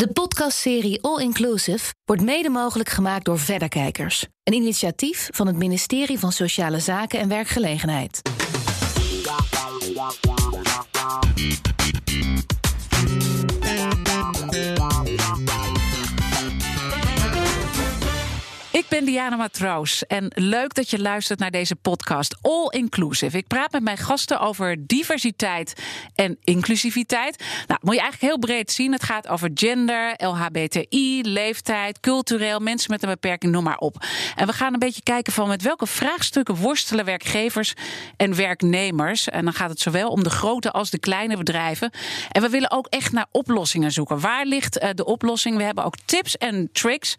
De podcastserie All Inclusive wordt mede mogelijk gemaakt door Verderkijkers, een initiatief van het ministerie van Sociale Zaken en Werkgelegenheid. Ben Diana Matroos en leuk dat je luistert naar deze podcast All Inclusive. Ik praat met mijn gasten over diversiteit en inclusiviteit. Nou, moet je eigenlijk heel breed zien. Het gaat over gender, LHBTI, leeftijd, cultureel, mensen met een beperking, noem maar op. En we gaan een beetje kijken van met welke vraagstukken worstelen werkgevers en werknemers. En dan gaat het zowel om de grote als de kleine bedrijven. En we willen ook echt naar oplossingen zoeken. Waar ligt eh, de oplossing? We hebben ook tips en tricks.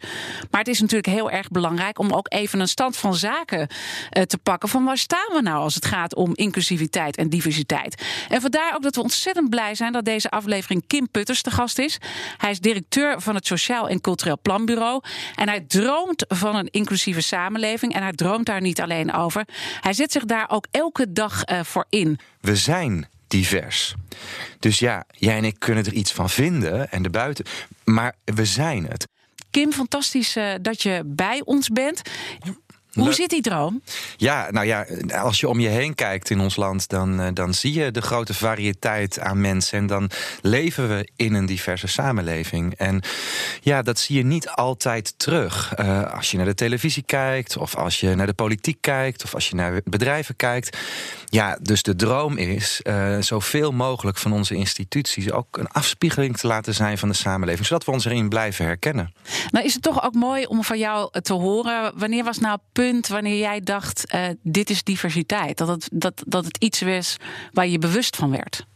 Maar het is natuurlijk heel erg belangrijk om ook even een stand van zaken uh, te pakken. Van waar staan we nou als het gaat om inclusiviteit en diversiteit? En vandaar ook dat we ontzettend blij zijn dat deze aflevering Kim Putters te gast is. Hij is directeur van het Sociaal en Cultureel Planbureau. En hij droomt van een inclusieve samenleving. En hij droomt daar niet alleen over. Hij zet zich daar ook elke dag uh, voor in. We zijn divers. Dus ja, jij en ik kunnen er iets van vinden en de buiten. Maar we zijn het. Kim, fantastisch uh, dat je bij ons bent. Hoe Le zit die droom? Ja, nou ja, als je om je heen kijkt in ons land, dan, uh, dan zie je de grote variëteit aan mensen. En dan leven we in een diverse samenleving. En ja, dat zie je niet altijd terug. Uh, als je naar de televisie kijkt, of als je naar de politiek kijkt, of als je naar bedrijven kijkt. Ja, dus de droom is uh, zoveel mogelijk van onze instituties ook een afspiegeling te laten zijn van de samenleving, zodat we ons erin blijven herkennen. Nou, is het toch ook mooi om van jou te horen. Wanneer was nou wanneer jij dacht: uh, dit is diversiteit? Dat het, dat, dat het iets was waar je bewust van werd?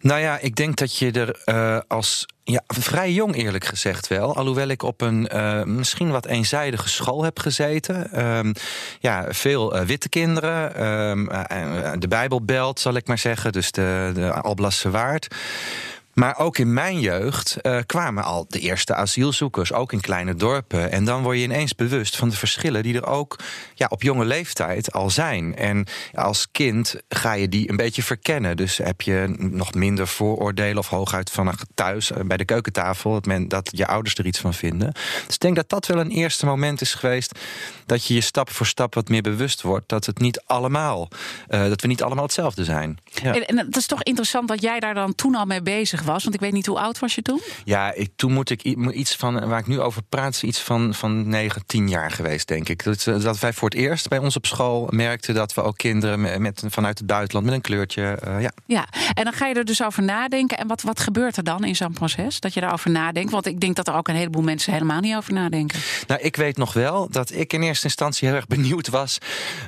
Nou ja, ik denk dat je er uh, als ja, vrij jong eerlijk gezegd wel. Alhoewel ik op een uh, misschien wat eenzijdige school heb gezeten. Um, ja, veel witte kinderen. Um, de Bijbelbelt, zal ik maar zeggen. Dus de, de Alblasse Waard. Maar ook in mijn jeugd uh, kwamen al de eerste asielzoekers, ook in kleine dorpen. En dan word je ineens bewust van de verschillen die er ook ja, op jonge leeftijd al zijn. En als kind ga je die een beetje verkennen. Dus heb je nog minder vooroordelen of hooguit van thuis bij de keukentafel, dat, men, dat je ouders er iets van vinden. Dus ik denk dat dat wel een eerste moment is geweest dat je je stap voor stap wat meer bewust wordt dat het niet allemaal, uh, dat we niet allemaal hetzelfde zijn. Ja. En, en het is toch interessant dat jij daar dan toen al mee bezig was. Want ik weet niet hoe oud was je toen? Ja, ik, toen moet ik iets van, waar ik nu over praat, iets van, van 9, 10 jaar geweest, denk ik. Dat, dat wij voor het eerst bij ons op school merkten dat we ook kinderen met, vanuit het buitenland met een kleurtje. Uh, ja. ja, en dan ga je er dus over nadenken. En wat, wat gebeurt er dan in zo'n proces? Dat je daarover nadenkt? Want ik denk dat er ook een heleboel mensen helemaal niet over nadenken. Nou, ik weet nog wel dat ik in eerste instantie heel erg benieuwd was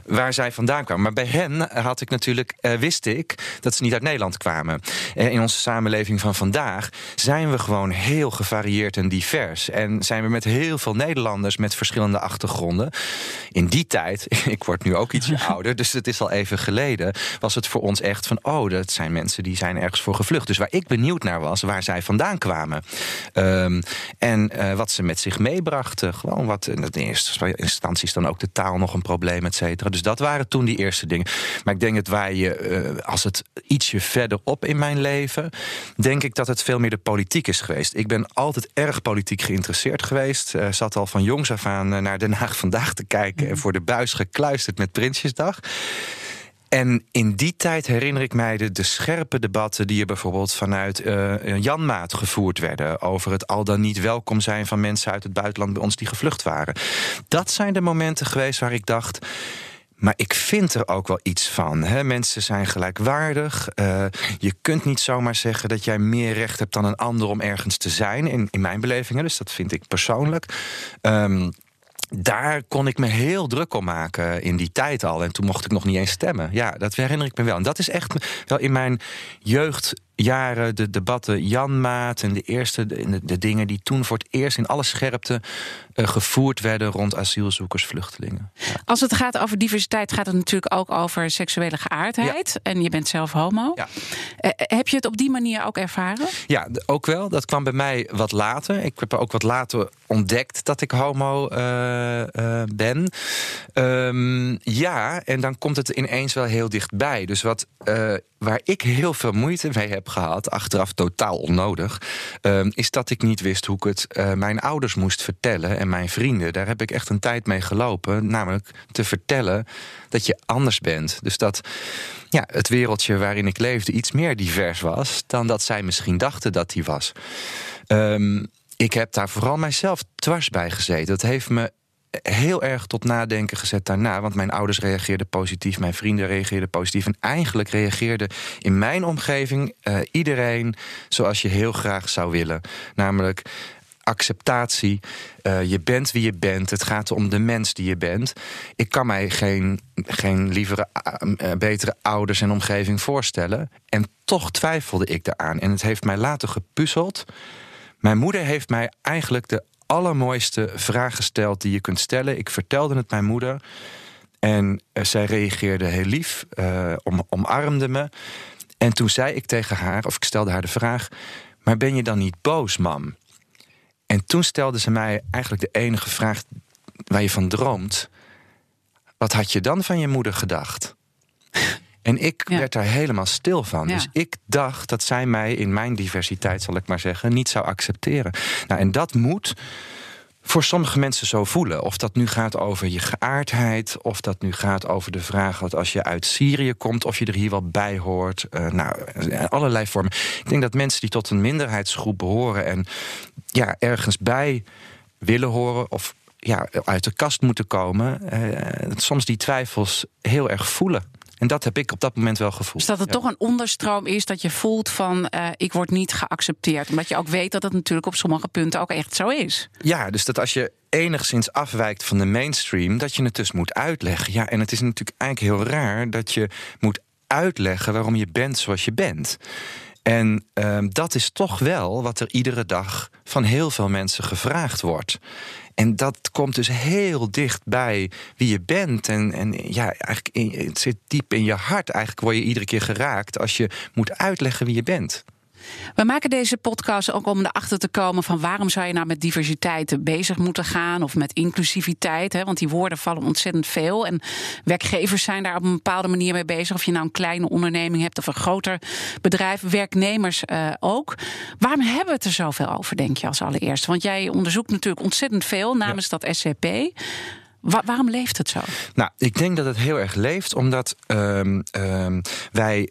waar zij vandaan kwamen. Maar bij hen had ik natuurlijk, uh, wist ik dat ze niet uit Nederland kwamen. Uh, in onze samenleving van vandaag zijn we gewoon heel gevarieerd en divers. En zijn we met heel veel Nederlanders met verschillende achtergronden. In die tijd, ik word nu ook ietsje ouder, dus het is al even geleden, was het voor ons echt van: oh, dat zijn mensen die zijn ergens voor gevlucht. Dus waar ik benieuwd naar was, waar zij vandaan kwamen. Um, en uh, wat ze met zich meebrachten. Gewoon wat in de eerste instantie is dan ook de taal nog een probleem, et cetera. Dus dat waren toen die eerste dingen. Maar ik denk dat waar je, uh, als het ietsje verderop in mijn leven, denk ik dat het veel meer de politiek is geweest. Ik ben altijd erg politiek geïnteresseerd geweest. Uh, zat al van jongs af aan uh, naar Den Haag vandaag te kijken mm. en voor de buis gekluisterd met Prinsjesdag. En in die tijd herinner ik mij de, de scherpe debatten die er bijvoorbeeld vanuit uh, Janmaat gevoerd werden. Over het al dan niet welkom zijn van mensen uit het buitenland bij ons die gevlucht waren. Dat zijn de momenten geweest waar ik dacht. Maar ik vind er ook wel iets van. Hè? Mensen zijn gelijkwaardig. Uh, je kunt niet zomaar zeggen dat jij meer recht hebt dan een ander om ergens te zijn. In, mijn belevingen, dus dat vind ik persoonlijk. Um, daar kon ik me heel druk om maken in die tijd al. En toen mocht ik nog niet eens stemmen. Ja, dat herinner ik me wel. En dat is echt wel in mijn jeugd jaren de debatten Janmaat en de eerste de, de, dingen die toen voor het eerst in alle scherpte uh, gevoerd werden rond asielzoekers, vluchtelingen. Ja. Als het gaat over diversiteit, gaat het natuurlijk ook over seksuele geaardheid. Ja. En je bent zelf homo. Ja. Uh, heb je het op die manier ook ervaren? Ja, ook wel. Dat kwam bij mij wat later. Ik heb ook wat later ontdekt dat ik homo uh, ben. Um, ja, en dan komt het ineens wel heel dichtbij. Dus wat waar ik heel veel moeite mee heb gehad, achteraf totaal onnodig, ehm, is dat ik niet wist hoe ik het mijn ouders moest vertellen en mijn vrienden. Daar heb ik echt een tijd mee gelopen, namelijk te vertellen dat je anders bent. Dus dat ja, het wereldje waarin ik leefde iets meer divers was dan dat zij misschien dachten dat die was. Um, ik heb daar vooral mijzelf dwars bij gezeten. Dat heeft me heel erg tot nadenken gezet daarna. Want mijn ouders reageerden positief, mijn vrienden reageerden positief. En eigenlijk reageerde in mijn omgeving uh, iedereen zoals je heel graag zou willen. Namelijk acceptatie. Uh, je bent wie je bent. Het gaat om de mens die je bent. Ik kan mij geen, geen lievere, uh, betere ouders en omgeving voorstellen. En toch twijfelde ik daaraan. En het heeft mij later gepuzzeld. Mijn moeder heeft mij eigenlijk de allermooiste vraag gesteld die je kunt stellen. Ik vertelde het mijn moeder. En uh, zij reageerde heel lief, uh, om, omarmde me. En toen zei ik tegen haar, of ik stelde haar de vraag: Maar ben je dan niet boos, mam? En toen stelde ze mij eigenlijk de enige vraag waar je van droomt: Wat had je dan van je moeder gedacht? En ik werd daar helemaal stil van. Dus ik dacht dat zij mij in mijn diversiteit, zal ik maar zeggen, niet zou accepteren. Nou, en dat moet voor sommige mensen zo voelen. Of dat nu gaat over je geaardheid, of dat nu gaat over de vraag dat als je uit Syrië komt, of je er hier wel bij hoort. Uh, nou, allerlei vormen. Ik denk dat mensen die tot een minderheidsgroep behoren en ja, ergens bij willen horen of ja, uit de kast moeten komen, uh, soms die twijfels heel erg voelen. En dat heb ik op dat moment wel gevoeld. Dus dat het toch een onderstroom is dat je voelt van uh, ik word niet geaccepteerd. Omdat je ook weet dat het natuurlijk op sommige punten ook echt zo is. Ja, dus dat als je enigszins afwijkt van de mainstream, dat je het dus moet uitleggen. Ja, en het is natuurlijk eigenlijk heel raar dat je moet uitleggen waarom je bent zoals je bent. En uh, dat is toch wel wat er iedere dag van heel veel mensen gevraagd wordt. En dat komt dus heel dicht bij wie je bent. En, en ja, eigenlijk het zit diep in je hart. Eigenlijk word je iedere keer geraakt als je moet uitleggen wie je bent. We maken deze podcast ook om erachter te komen van waarom zou je nou met diversiteit bezig moeten gaan of met inclusiviteit. Hè? Want die woorden vallen ontzettend veel. En werkgevers zijn daar op een bepaalde manier mee bezig. Of je nou een kleine onderneming hebt of een groter bedrijf, werknemers uh, ook. Waarom hebben we het er zoveel over, denk je als allereerst? Want jij onderzoekt natuurlijk ontzettend veel namens ja. dat SCP. waarom leeft het zo? Nou, ik denk dat het heel erg leeft omdat um, um, wij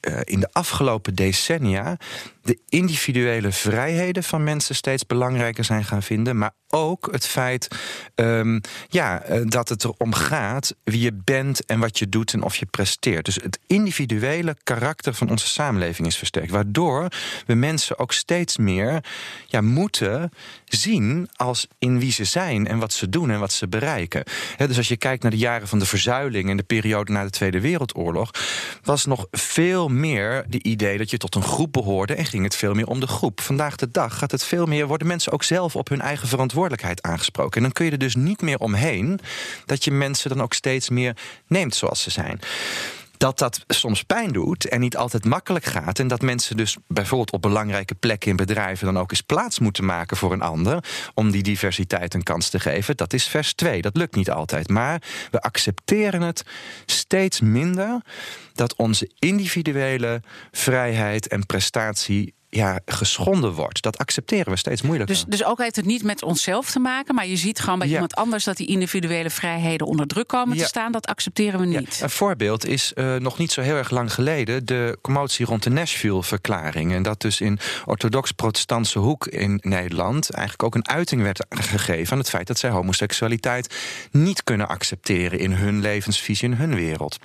uh, in de afgelopen decennia de individuele vrijheden van mensen steeds belangrijker zijn gaan vinden. Maar ook het feit um, ja, uh, dat het erom gaat wie je bent en wat je doet en of je presteert. Dus het individuele karakter van onze samenleving is versterkt. Waardoor we mensen ook steeds meer ja, moeten zien als in wie ze zijn en wat ze doen en wat ze bereiken. Dus als je kijkt naar de jaren van de verzuiling en de periode na de Tweede Wereldoorlog, was nog veel meer de idee dat je tot een groep behoorde en ging het veel meer om de groep. Vandaag de dag gaat het veel meer, worden mensen ook zelf op hun eigen verantwoordelijkheid aangesproken. En dan kun je er dus niet meer omheen dat je mensen dan ook steeds meer neemt zoals ze zijn dat dat soms pijn doet en niet altijd makkelijk gaat. En dat mensen dus bijvoorbeeld op belangrijke plekken in bedrijven dan ook eens plaats moeten maken voor een ander. Om die diversiteit een kans te geven. Dat is vers 2. Dat lukt niet altijd. Maar we accepteren het steeds minder dat onze individuele vrijheid en prestatie ja, geschonden wordt. Dat accepteren we steeds moeilijker. Dus, dus ook heeft het niet met onszelf te maken, maar je ziet gewoon bij ja. iemand anders dat die individuele vrijheden onder druk komen ja. te staan. Dat accepteren we niet. Ja. Een voorbeeld is uh, nog niet zo heel erg lang geleden de commotie rond de Nashville-verklaring. En dat dus in orthodox-protestantse hoek in Nederland eigenlijk ook een uiting werd gegeven aan het feit dat zij homoseksualiteit niet kunnen accepteren in hun levensvisie, in hun wereld.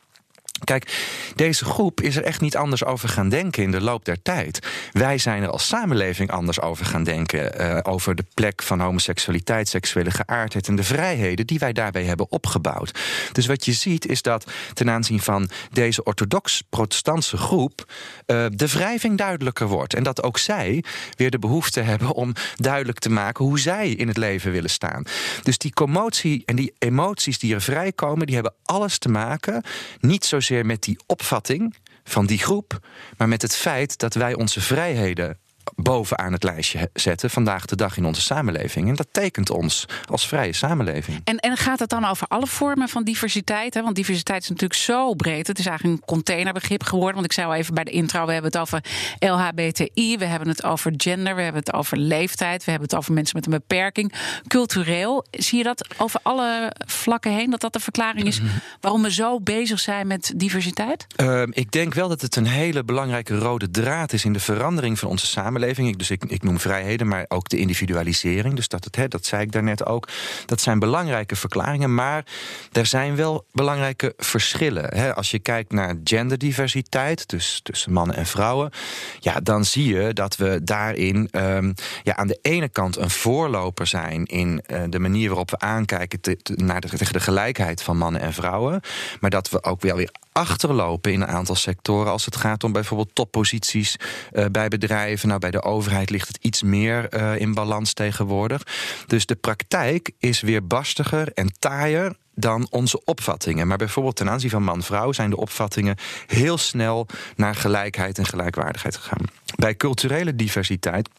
Kijk, deze groep is er echt niet anders over gaan denken in de loop der tijd. Wij zijn er als samenleving anders over gaan denken. Uh, over de plek van homoseksualiteit, seksuele geaardheid en de vrijheden die wij daarbij hebben opgebouwd. Dus wat je ziet is dat ten aanzien van deze orthodox-protestantse groep uh, de wrijving duidelijker wordt. En dat ook zij weer de behoefte hebben om duidelijk te maken hoe zij in het leven willen staan. Dus die commotie en die emoties die er vrijkomen, die hebben alles te maken, niet zozeer met die opvatting van die groep, maar met het feit dat wij onze vrijheden bovenaan het lijstje zetten vandaag de dag in onze samenleving. En dat tekent ons als vrije samenleving. En, en gaat het dan over alle vormen van diversiteit? Hè? Want diversiteit is natuurlijk zo breed. Het is eigenlijk een containerbegrip geworden. Want ik zei al even bij de intro: we hebben het over LHBTI, we hebben het over gender, we hebben het over leeftijd, we hebben het over mensen met een beperking. Cultureel. Zie je dat over alle vlakken heen? Dat dat de verklaring is waarom we zo bezig zijn met diversiteit? Uh, ik denk wel dat het een hele belangrijke rode draad is in de verandering van onze samenleving. Ik, dus ik, ik noem vrijheden, maar ook de individualisering. Dus dat, het, hè, dat zei ik daarnet ook. Dat zijn belangrijke verklaringen, maar er zijn wel belangrijke verschillen. Hè. Als je kijkt naar genderdiversiteit, dus tussen mannen en vrouwen, ja, dan zie je dat we daarin um, ja, aan de ene kant een voorloper zijn in uh, de manier waarop we aankijken naar de, tegen de gelijkheid van mannen en vrouwen. Maar dat we ook wel weer achterlopen in een aantal sectoren als het gaat om bijvoorbeeld topposities uh, bij bedrijven. Nou, bij de overheid ligt het iets meer uh, in balans tegenwoordig. Dus de praktijk is weer barstiger en taaier dan onze opvattingen. Maar bijvoorbeeld ten aanzien van man-vrouw zijn de opvattingen heel snel naar gelijkheid en gelijkwaardigheid gegaan. Bij culturele diversiteit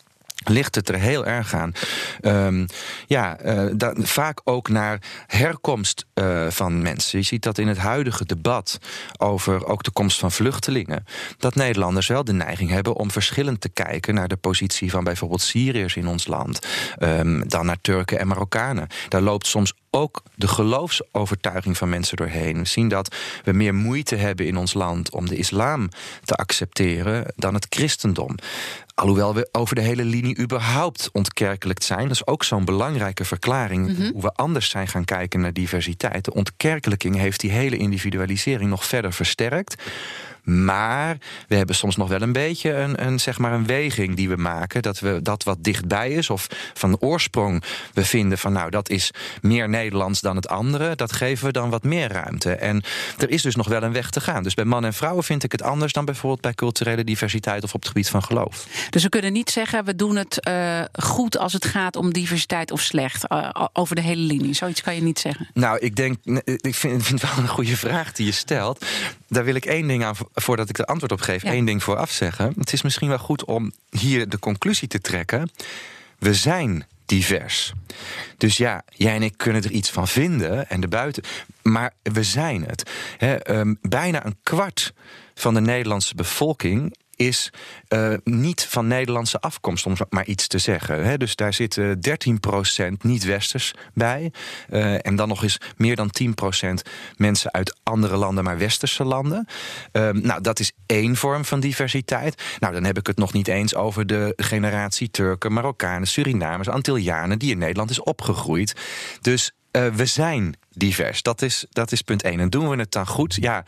ligt het er heel erg aan. Um, ja, dat, vaak ook naar herkomst uh, van mensen. Je ziet dat in het huidige debat over ook de komst van vluchtelingen. Dat Nederlanders wel de neiging hebben om verschillend te kijken naar de positie van bijvoorbeeld Syriërs in ons land. Um, dan naar Turken en Marokkanen. Daar loopt soms ook de geloofsovertuiging van mensen doorheen. We zien dat we meer moeite hebben in ons land om de islam te accepteren dan het christendom. Alhoewel we over de hele linie überhaupt ontkerkelijkt zijn. Dat is ook zo'n belangrijke verklaring. Mm -hmm. Hoe we anders zijn gaan kijken naar diversiteit. De ontkerkelijking heeft die hele individualisering nog verder versterkt. Maar we hebben soms nog wel een beetje een, een, zeg maar een weging die we maken. Dat we dat wat dichtbij is. Of van oorsprong we vinden van nou dat is meer Nederlands dan het andere. Dat geven we dan wat meer ruimte. En er is dus nog wel een weg te gaan. Dus bij mannen en vrouwen vind ik het anders dan bijvoorbeeld bij culturele diversiteit of op het gebied van geloof. Dus we kunnen niet zeggen we doen het uh, goed als het gaat om diversiteit of slecht. Uh, over de hele linie. Zoiets kan je niet zeggen. Nou, ik denk, ik vind, vind het wel een goede vraag die je stelt. Daar wil ik één ding aan voordat ik de antwoord op geef, ja. één ding vooraf zeggen. Het is misschien wel goed om hier de conclusie te trekken. We zijn divers. Dus ja, jij en ik kunnen er iets van vinden en de buiten. Maar we zijn het. He, um, bijna een kwart van de Nederlandse bevolking is uh, niet van Nederlandse afkomst, om maar iets te zeggen. Dus daar zitten 13% niet-westers bij. Uh, en dan nog eens meer dan 10% mensen uit andere landen, maar westerse landen. Uh, nou, dat is één vorm van diversiteit. Nou, dan heb ik het nog niet eens over de generatie Turken, Marokkanen, Surinamers, Antillianen die in Nederland is opgegroeid. Dus uh, we zijn divers. Dat is, dat is punt één. En doen we het dan goed? Ja.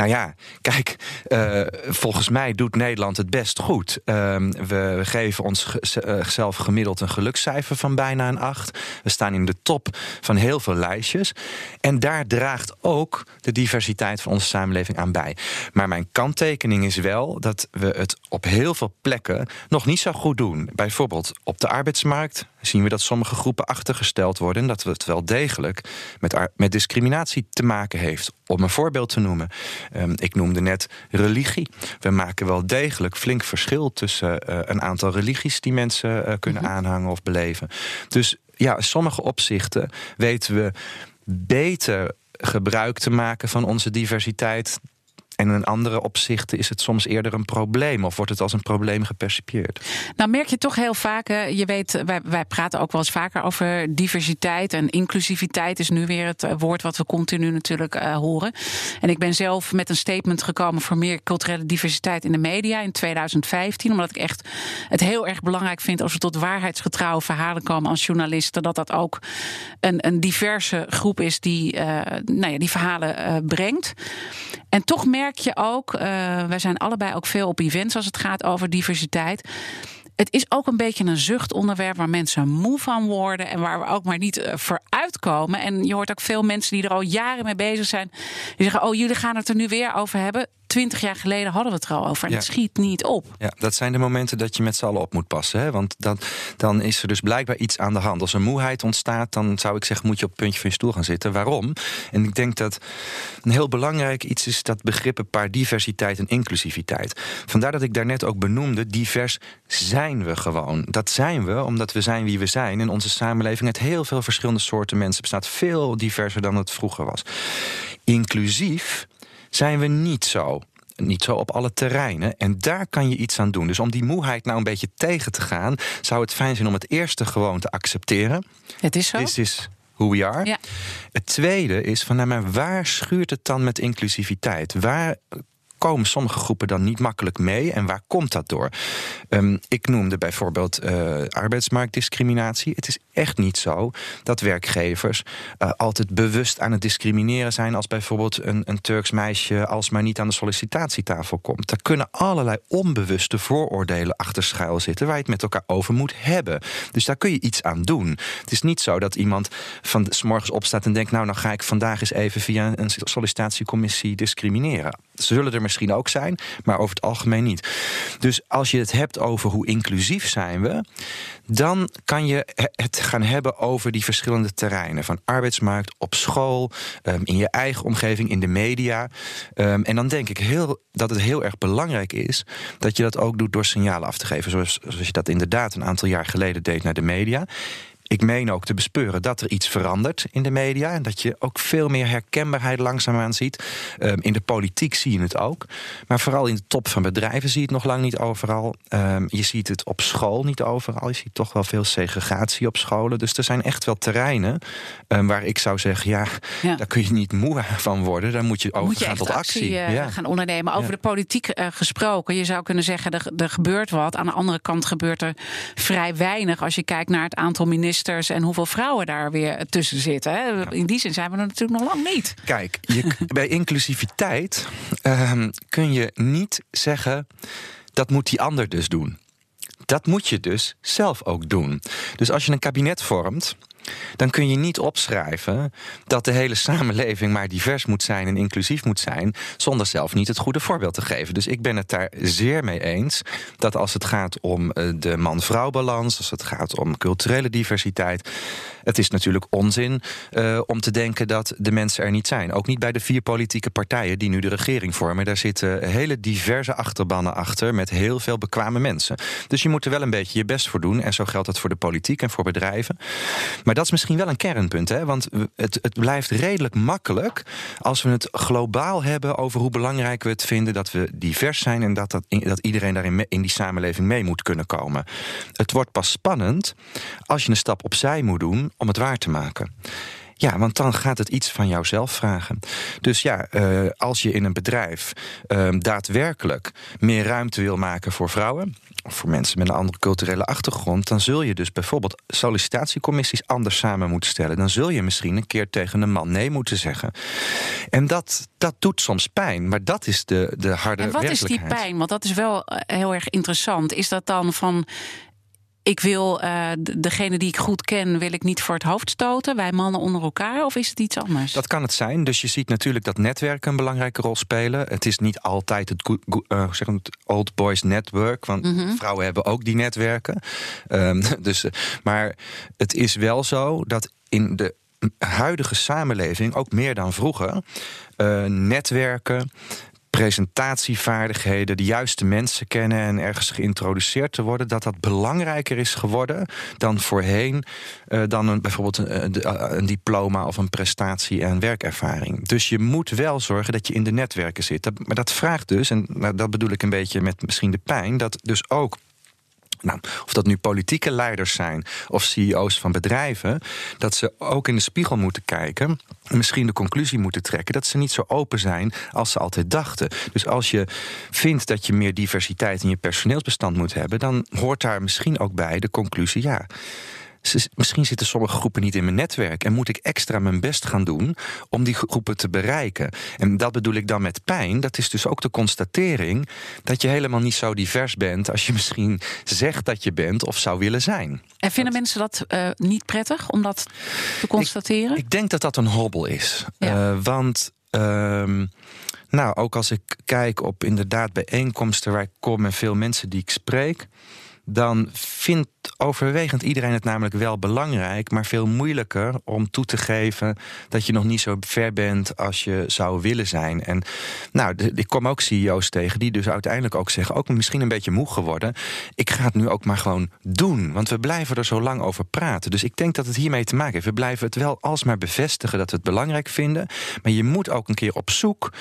Nou ja, kijk, uh, volgens mij doet Nederland het best goed. Uh, we geven onszelf gemiddeld een gelukscijfer van bijna een 8. We staan in de top van heel veel lijstjes. En daar draagt ook de diversiteit van onze samenleving aan bij. Maar mijn kanttekening is wel dat we het op heel veel plekken nog niet zo goed doen. Bijvoorbeeld op de arbeidsmarkt zien we dat sommige groepen achtergesteld worden. En dat het wel degelijk met, met discriminatie te maken heeft. Om een voorbeeld te noemen. Um, ik noemde net religie. We maken wel degelijk flink verschil tussen uh, een aantal religies die mensen uh, kunnen mm-hmm. aanhangen of beleven. Dus ja, in sommige opzichten weten we beter gebruik te maken van onze diversiteit en in andere opzichten is het soms eerder een probleem of wordt het als een probleem gepercipieerd. Nou, merk je toch heel vaak, je weet, wij, wij praten ook wel eens vaker over diversiteit en inclusiviteit is nu weer het woord wat we continu natuurlijk uh, horen. En ik ben zelf met een statement gekomen voor meer culturele diversiteit in de media in 2015, omdat ik echt het heel erg belangrijk vind als we tot waarheidsgetrouwe verhalen komen als journalisten, dat dat ook een, een diverse groep is die, uh, nou ja, die verhalen brengt. En toch merk je ook, uh, wij zijn allebei ook veel op events als het gaat over diversiteit. Het is ook een beetje een zuchtonderwerp waar mensen moe van worden en waar we ook maar niet uh, voor uitkomen. En je hoort ook veel mensen die er al jaren mee bezig zijn. Die zeggen: Oh, jullie gaan het er nu weer over hebben twintig jaar geleden hadden we het er al over. En het schiet niet op. Ja, dat zijn de momenten dat je met z'n allen op moet passen. Hè? Want dan, dan is er dus blijkbaar iets aan de hand. Als er moeheid ontstaat, dan zou ik zeggen... moet je op het puntje van je stoel gaan zitten. Waarom? En ik denk dat een heel belangrijk iets is... dat begrippen paar diversiteit en inclusiviteit. Vandaar dat ik daarnet ook benoemde... divers zijn we gewoon. Dat zijn we omdat we zijn wie we zijn. En onze samenleving uit heel veel verschillende soorten mensen bestaat. Veel diverser dan het vroeger was. Inclusief zijn we niet zo niet zo op alle terreinen. En daar kan je iets aan doen. Dus om die moeheid nou een beetje tegen te gaan, zou het fijn zijn om het eerste gewoon te accepteren. Het is zo. Dit is who we are. Ja. Het tweede is van, nou, maar waar schuurt het dan met inclusiviteit? Waar komen sommige groepen dan niet makkelijk mee. En waar komt dat door? Um, ik noemde bijvoorbeeld uh, arbeidsmarktdiscriminatie. Het is echt niet zo dat werkgevers uh, altijd bewust aan het discrimineren zijn als bijvoorbeeld een, een Turks meisje alsmaar niet aan de sollicitatietafel komt. Daar kunnen allerlei onbewuste vooroordelen achter schuil zitten waar je het met elkaar over moet hebben. Dus daar kun je iets aan doen. Het is niet zo dat iemand van s morgens opstaat en denkt: Nou, dan ga ik vandaag eens even via een sollicitatiecommissie discrimineren. Ze zullen er misschien ook zijn, maar over het algemeen niet. Dus als je het hebt over hoe inclusief zijn we, dan kan je het gaan hebben over die verschillende terreinen. Van arbeidsmarkt, op school, ehm, in je eigen omgeving, in de media. Ehm, en dan denk ik heel, dat het heel erg belangrijk is dat je dat ook doet door signalen af te geven. Zoals, zoals je dat inderdaad een aantal jaar geleden deed naar de media ik meen ook te bespeuren dat er iets verandert in de media. En dat je ook veel meer herkenbaarheid langzaamaan ziet. Um, in de politiek zie je het ook. Maar vooral in de top van bedrijven zie je het nog lang niet overal. Um, je ziet het op school niet overal. Je ziet toch wel veel segregatie op scholen. Dus er zijn echt wel terreinen um, waar ik zou zeggen... Ja, ja, daar kun je niet moe van worden. Daar moet je overgaan tot actie. actie uh, ja. gaan ondernemen. Over de politiek uh, gesproken. Je zou kunnen zeggen, er, er gebeurt wat. Aan de andere kant gebeurt er vrij weinig... als je kijkt naar het aantal ministers en hoeveel vrouwen daar weer tussen zitten. Hè? In die zin zijn we er natuurlijk nog lang niet. Kijk, je, bij inclusiviteit um, kun je niet zeggen dat moet die ander dus doen. Dat moet je dus zelf ook doen. Dus als je een kabinet vormt dan kun je niet opschrijven dat de hele samenleving maar divers moet zijn en inclusief moet zijn, zonder zelf niet het goede voorbeeld te geven. Dus ik ben het daar zeer mee eens dat als het gaat om eh, de man-vrouw balans, als het gaat om culturele diversiteit, het is natuurlijk onzin uh, om te denken dat de mensen er niet zijn. Ook niet bij de vier politieke partijen die nu de regering vormen. Daar zitten hele diverse achterbannen achter met heel veel bekwame mensen. Dus je moet er wel een beetje je best voor doen. En zo geldt dat voor de politiek en voor bedrijven. Maar dat is misschien wel een kernpunt. Hè? Want het, het blijft redelijk makkelijk als we het globaal hebben over hoe belangrijk we het vinden dat we divers zijn en dat, dat iedereen daarin in die samenleving mee moet kunnen komen. Het wordt pas spannend als je een stap opzij moet doen om het waar te maken. Ja, want dan gaat het iets van jouzelf vragen. Dus ja, uh, als je in een bedrijf uh, daadwerkelijk meer ruimte wil maken voor vrouwen. Of voor mensen met een andere culturele achtergrond. dan zul je dus bijvoorbeeld sollicitatiecommissies anders samen moeten stellen. Dan zul je misschien een keer tegen een man nee moeten zeggen. En dat, dat doet soms pijn, maar dat is de, de harde en wat werkelijkheid. is die pijn? Want dat is wel eh, heel erg interessant. Is dat dan van ik wil uh, degene die ik goed ken, wil ik niet voor het hoofd stoten. Wij mannen onder elkaar, of is het iets anders? Dat kan het zijn. Dus je ziet natuurlijk dat netwerken een belangrijke rol spelen. Het is niet altijd het, uh, zeg het old boys network, want -hmm. vrouwen hebben ook die netwerken. Um, dus, maar het is wel zo dat in de huidige samenleving, ook meer dan vroeger, uh, netwerken presentatievaardigheden, de juiste mensen kennen en ergens geïntroduceerd te worden, dat dat belangrijker is geworden dan voorheen, uh, dan bijvoorbeeld een, een, diploma of een prestatie en werkervaring. Dus je moet wel zorgen dat je in de netwerken zit. Maar dat vraagt dus, en dat bedoel ik een beetje met misschien de pijn, dat dus ook nou, of dat nu politieke leiders zijn of CEO's van bedrijven, dat ze ook in de spiegel moeten kijken. En misschien de conclusie moeten trekken dat ze niet zo open zijn als ze altijd dachten. Dus als je vindt dat je meer diversiteit in je personeelsbestand moet hebben, dan hoort daar misschien ook bij de conclusie: ja misschien zitten sommige groepen niet in mijn netwerk en moet ik extra mijn best gaan doen om die groepen te bereiken. En dat bedoel ik dan met pijn. Dat is dus ook de constatering dat je helemaal niet zo divers bent als je misschien zegt dat je bent of zou willen zijn. En vinden dat... mensen dat uh, niet prettig om dat te constateren? Ik, ik, denk dat dat een hobbel is. Ja. Uh, want. Uh, Nou, ook als ik kijk op inderdaad bijeenkomsten waar ik kom en veel mensen die ik spreek dan vindt overwegend iedereen het namelijk wel belangrijk, maar veel moeilijker om toe te geven dat je nog niet zo ver bent als je zou willen zijn. En nou, ik kom ook CEO's tegen die dus uiteindelijk ook zeggen, ook misschien een beetje moe geworden, ik ga het nu ook maar gewoon doen, want we blijven er zo lang over praten. Dus ik denk dat het hiermee te maken heeft. We blijven het wel alsmaar bevestigen dat we het belangrijk vinden, maar je moet ook een keer op zoek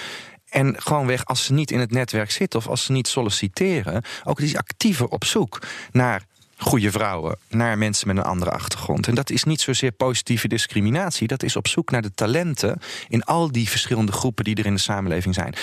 en gewoonweg, als ze niet in het netwerk zitten of als ze niet solliciteren, ook die actiever op zoek naar goede vrouwen naar mensen met een andere achtergrond. En dat is niet zozeer positieve discriminatie, dat is op zoek naar de talenten in al die verschillende groepen die er in de samenleving zijn.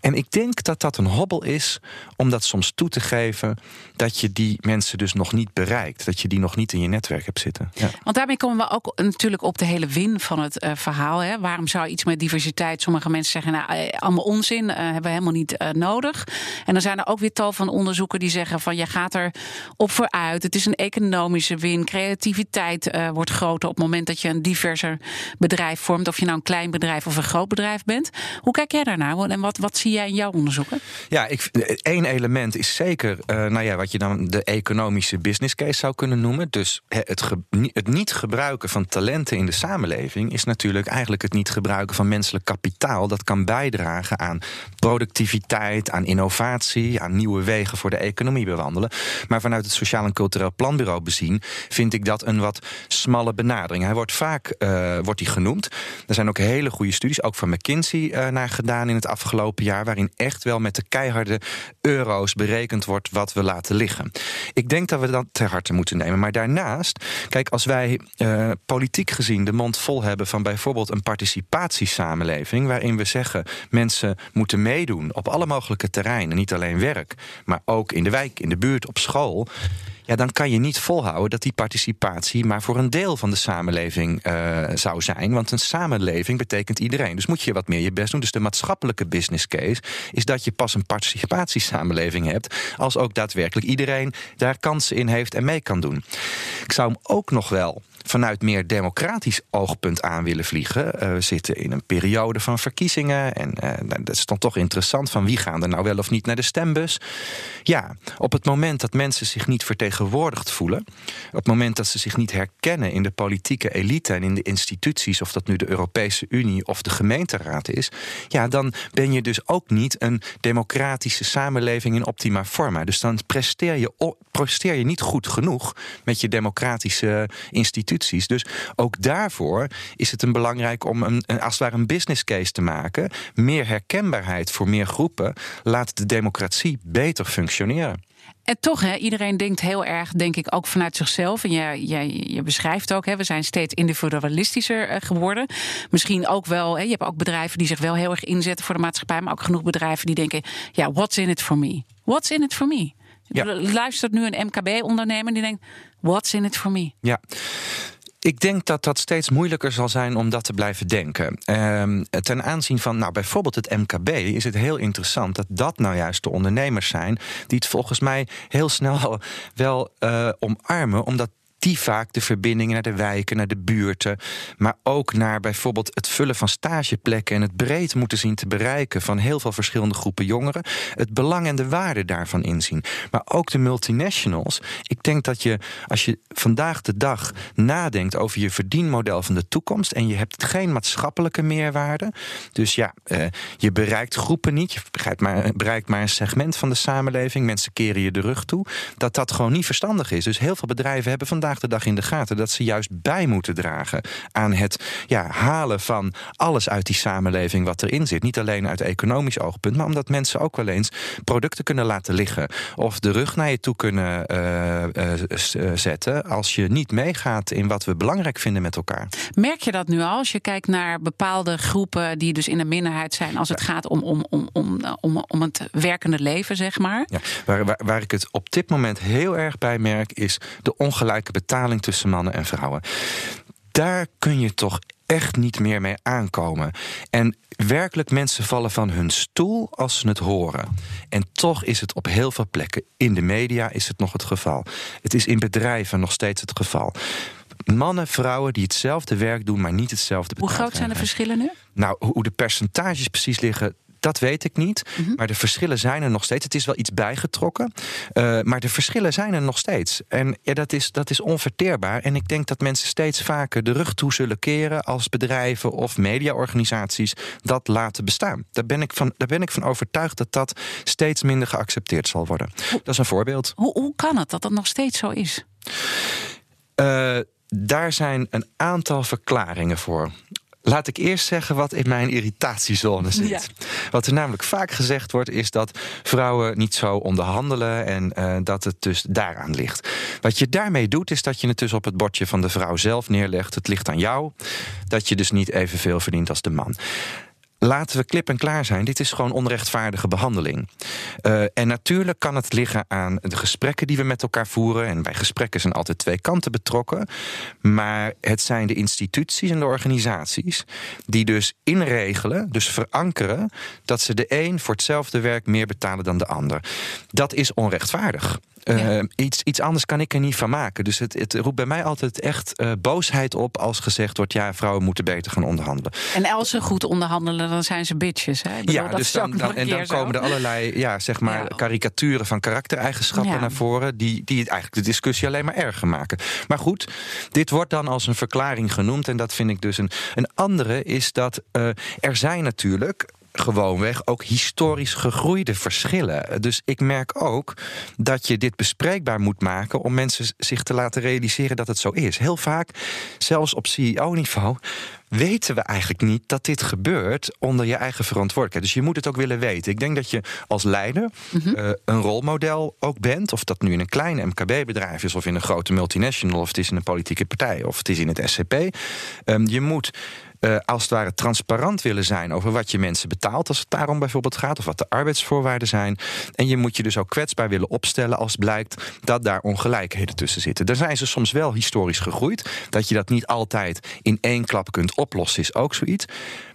En ik denk dat dat een hobbel is om dat soms toe te geven dat je die mensen dus nog niet bereikt, dat je die nog niet in je netwerk hebt zitten. Ja. Want daarmee komen we ook natuurlijk op de hele win van het uh, verhaal. Hè? Waarom zou iets met diversiteit? Sommige mensen zeggen, nou, eh, allemaal onzin, uh, hebben we helemaal niet nodig. En dan zijn er ook weer tal van onderzoeken die zeggen van je gaat er op vooruit. Het is een economische win. Creativiteit uh, wordt groter op het moment dat je een diverser bedrijf vormt. Of je nou een klein bedrijf of een groot bedrijf bent. Hoe kijk jij daarnaar? En wat, wat zie jij in jouw onderzoeken? Ja, ik, één element is zeker uh, nou ja, wat je dan de economische business case zou kunnen noemen. Dus het, het niet gebruiken van talenten in de samenleving is natuurlijk eigenlijk het niet gebruiken van menselijk kapitaal. Dat kan bijdragen aan productiviteit, aan innovatie, aan nieuwe wegen voor de economie bewandelen. Maar vanuit het sociaal en cultureel planbureau bezien, vind ik dat een wat smalle benadering. Hij wordt vaak uh, wordt hij genoemd. Er zijn ook hele goede studies, ook van McKinsey, uh, naar gedaan in het afgelopen jaar, waarin echt wel met de keiharde euro's berekend wordt wat we laten liggen. Ik denk dat we dat ter harte moeten nemen. Maar daarnaast, kijk, als wij uh, politiek gezien de mond vol hebben van bijvoorbeeld een participatiesamenleving, waarin we zeggen mensen moeten meedoen op alle mogelijke terreinen, niet alleen werk, maar ook in de wijk, in de buurt, op school ja, dan kan je niet volhouden dat die participatie maar voor een deel van de samenleving uh, zou zijn. Want een samenleving betekent iedereen. Dus moet je wat meer je best doen. Dus de maatschappelijke business case is dat je pas een participatiesamenleving hebt. als ook daadwerkelijk iedereen daar kansen in heeft en mee kan doen. Ik zou hem ook nog wel vanuit meer democratisch oogpunt aan willen vliegen. Uh, we zitten in een periode van verkiezingen. En uh, dat is dan toch interessant van wie gaan er nou wel of niet naar de stembus. Ja, op het moment dat mensen zich niet vertegenwoordigd voelen. Op het moment dat ze zich niet herkennen in de politieke elite en in de instituties. Of dat nu de Europese Unie of de gemeenteraad is. Ja, dan ben je dus ook niet een democratische samenleving in optima forma. Dus dan presteer je, presteer je niet goed genoeg met je democratische instituties. Dus ook daarvoor is het een belangrijk om een, als het ware een business case te maken. Meer herkenbaarheid voor meer groepen laat de democratie beter functioneren. En toch, hè, iedereen denkt heel erg, denk ik, ook vanuit zichzelf. En jij, jij je beschrijft ook, hè, we zijn steeds individualistischer uh, geworden. Misschien ook wel, hè, je hebt ook bedrijven die zich wel heel erg inzetten voor de maatschappij. Maar ook genoeg bedrijven die denken, ja, what's in it for me? What's in it for me? Ja. Luistert nu een MKB-ondernemer die denkt, what's in it for me? Ja. Ik denk dat dat steeds moeilijker zal zijn om dat te blijven denken. Um, ten aanzien van nou, bijvoorbeeld het MKB is het heel interessant dat dat nou juist de ondernemers zijn die het volgens mij heel snel wel uh, omarmen, omdat die vaak de verbindingen naar de wijken, naar de buurten, maar ook naar bijvoorbeeld het vullen van stageplekken en het breed moeten zien te bereiken van heel veel verschillende groepen jongeren, het belang en de waarde daarvan inzien. Maar ook de multinationals. Ik denk dat je, als je vandaag de dag nadenkt over je verdienmodel van de toekomst en je hebt geen maatschappelijke meerwaarde, dus ja, eh, je bereikt groepen niet, je bereikt maar, bereikt maar een segment van de samenleving, mensen keren je de rug toe, dat dat gewoon niet verstandig is. Dus heel veel bedrijven hebben vandaag de dag in de gaten dat ze juist bij moeten dragen aan het ja, halen van alles uit die samenleving wat erin zit. Niet alleen uit economisch oogpunt, maar omdat mensen ook wel eens producten kunnen laten liggen of de rug naar je toe kunnen uh, uh, zetten als je niet meegaat in wat we belangrijk vinden met elkaar. Merk je dat nu al als je kijkt naar bepaalde groepen die dus in de minderheid zijn als het gaat om, om, om, om, om, om het werkende leven, zeg maar? Ja, waar, waar, waar ik het op dit moment heel erg bij merk, is de ongelijke betaling tussen mannen en vrouwen. Daar kun je toch echt niet meer mee aankomen. En werkelijk mensen vallen van hun stoel als ze het horen. En toch is het op heel veel plekken. In de media is het nog het geval. Het is in bedrijven nog steeds het geval. Mannen, vrouwen die hetzelfde werk doen, maar niet hetzelfde Hoe groot zijn de verschillen nu? Nou, hoe de percentages precies liggen, Dat weet ik niet. Mhm. Maar de verschillen zijn er nog steeds. Het is wel iets bijgetrokken. Uh, maar de verschillen zijn er nog steeds. En ja, dat, is, dat is onverteerbaar. En ik denk dat mensen steeds vaker de rug toe zullen keren als bedrijven of mediaorganisaties dat laten bestaan. Daar ben ik van, daar ben ik van overtuigd dat dat steeds minder geaccepteerd zal worden. Dat is een voorbeeld. Hoe, hoe kan het dat dat nog steeds zo is? Uh, daar zijn een aantal verklaringen voor. Laat ik eerst zeggen wat in mijn irritatiezone zit. Ja. Wat er namelijk vaak gezegd wordt, is dat vrouwen niet zo onderhandelen en uh, dat het dus daaraan ligt. Wat je daarmee doet, is dat je het dus op het bordje van de vrouw zelf neerlegt. Het ligt aan jou, dat je dus niet evenveel verdient als de man laten we klip en klaar zijn. Dit is gewoon onrechtvaardige behandeling. Uh, en natuurlijk kan het liggen aan de gesprekken die we met elkaar voeren. En bij gesprekken zijn altijd twee kanten betrokken. Maar het zijn de instituties en de organisaties die dus inregelen, dus verankeren, dat ze de een voor hetzelfde werk meer betalen dan de ander. Dat is onrechtvaardig. Uh, iets, iets anders kan ik er niet van maken. Dus het, het roept bij mij altijd echt uh, boosheid op als gezegd wordt: ja, vrouwen moeten beter gaan onderhandelen. En als ze goed onderhandelen, dan zijn ze bitches. Hè? Bedoel, ja, dus dan, dan en dan komen er allerlei ja, zeg maar, ja. karikaturen van karaktereigenschappen ja. naar voren, die, die eigenlijk de discussie alleen maar erger maken. Maar goed, dit wordt dan als een verklaring genoemd. En dat vind ik dus een. Een andere is dat uh, er zijn natuurlijk gewoonweg ook historisch gegroeide verschillen. Dus ik merk ook dat je dit bespreekbaar moet maken om mensen zich te laten realiseren dat het zo is. Heel vaak, zelfs op CEO-niveau, weten we eigenlijk niet dat dit gebeurt onder je eigen verantwoordelijkheid. Dus je moet het ook willen weten. Ik denk dat je als leider mm -hmm. uh, een rolmodel ook bent. Of dat nu in een klein MKB-bedrijf is, of in een grote multinational, of het is in een politieke partij, of het is in het SCP. Um, je moet uh, als het ware transparant willen zijn over wat je mensen betaalt, als het daarom bijvoorbeeld gaat, of wat de arbeidsvoorwaarden zijn. En je moet je dus ook kwetsbaar willen opstellen als blijkt dat daar ongelijkheden tussen zitten. Daar zijn ze soms wel historisch gegroeid. Dat je dat niet altijd in één klap kunt oplossen, is ook zoiets.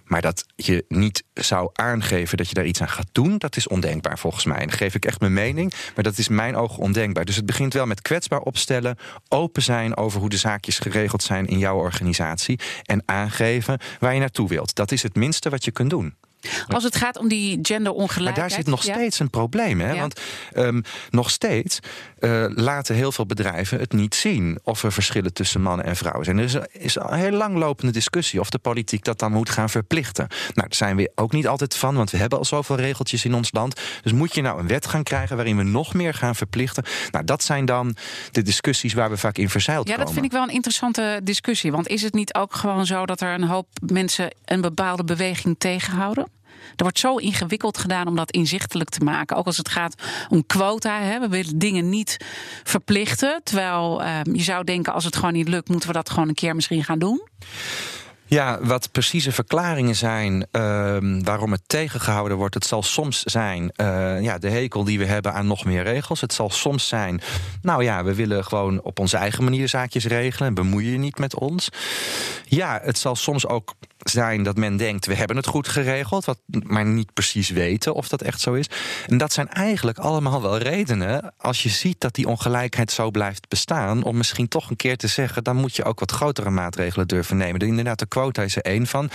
Maar dat je niet zou aangeven dat je daar iets aan gaat doen, dat is ondenkbaar volgens mij. En dan geef ik echt mijn mening, maar dat is mijn ogen ondenkbaar. Dus het begint wel met kwetsbaar opstellen, open zijn over hoe de zaakjes geregeld zijn in jouw organisatie en aangeven waar je naartoe wilt. Dat is het minste wat je kunt doen. Als het gaat om die genderongelijkheid. Maar daar zit nog ja? steeds een probleem. Hè? Ja. Want um, nog steeds uh, laten heel veel bedrijven het niet zien of er verschillen tussen mannen en vrouwen zijn. Er is, is een heel langlopende discussie of de politiek dat dan moet gaan verplichten. Nou, daar zijn we ook niet altijd van, want we hebben al zoveel regeltjes in ons land. Dus moet je nou een wet gaan krijgen waarin we nog meer gaan verplichten? Nou, dat zijn dan de discussies waar we vaak in verzeild ja, komen. dat vind ik wel een interessante discussie. Want is het niet ook gewoon zo dat er een hoop mensen een bepaalde beweging tegenhouden? Er wordt zo ingewikkeld gedaan om dat inzichtelijk te maken. Ook als het gaat om quota. Hè. We willen dingen niet verplichten. Terwijl uh, je zou denken, als het gewoon niet lukt, moeten we dat gewoon een keer misschien gaan doen. Ja, wat precieze verklaringen zijn uh, waarom het tegengehouden wordt. Het zal soms zijn uh, ja, de hekel die we hebben aan nog meer regels. Het zal soms zijn, nou ja, we willen gewoon op onze eigen manier zaakjes regelen. Bemoei je niet met ons. Ja, het zal soms ook zijn dat men denkt, we hebben het goed geregeld, wat, maar niet precies weten of dat echt zo is. En dat zijn eigenlijk allemaal wel redenen, als je ziet dat die ongelijkheid zo blijft bestaan, om misschien toch een keer te zeggen, dan moet je ook wat grotere maatregelen durven nemen. Inderdaad, de quota is er één van.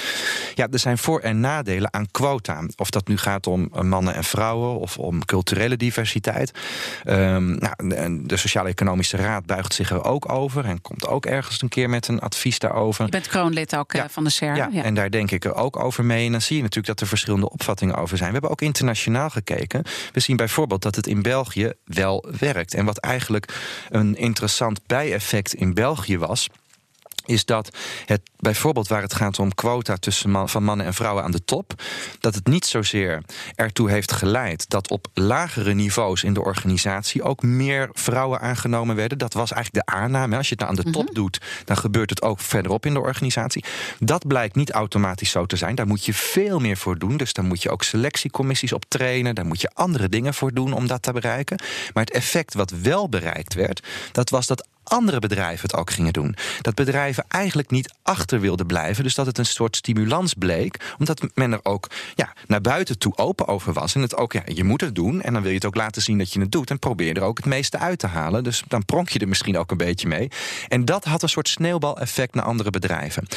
Ja, er zijn voor- en nadelen aan quota. Of dat nu gaat om mannen en vrouwen of om culturele diversiteit. Um, nou, de Sociaal-Economische Raad buigt zich er ook over en komt ook ergens een keer met een advies daarover. Je bent kroonlid ook ja. van de SER. Ja, En daar denk ik ook over mee. En dan zie je natuurlijk dat er verschillende opvattingen over zijn. We hebben ook internationaal gekeken. We zien bijvoorbeeld dat het in België wel werkt. En wat eigenlijk een interessant bijeffect in België was is dat het bijvoorbeeld waar het gaat om quota tussen man, van mannen en vrouwen aan de top, dat het niet zozeer ertoe heeft geleid dat op lagere niveaus in de organisatie ook meer vrouwen aangenomen werden. Dat was eigenlijk de aanname. Als je het nou aan de top -hmm. doet, dan gebeurt het ook verderop in de organisatie. Dat blijkt niet automatisch zo te zijn. Daar moet je veel meer voor doen. Dus daar moet je ook selectiecommissies op trainen. Daar moet je andere dingen voor doen om dat te bereiken. Maar het effect wat wel bereikt werd, dat was dat andere bedrijven het ook gingen doen. Dat bedrijven eigenlijk niet achter wilden blijven. Dus dat het een soort stimulans bleek. Omdat men er ook ja, naar buiten toe open over was. En het ook, ja, je moet het doen. En dan wil je het ook laten zien dat je het doet. En probeer er ook het meeste uit te halen. Dus dan pronk je er misschien ook een beetje mee. En dat had een soort sneeuwbaleffect naar andere bedrijven.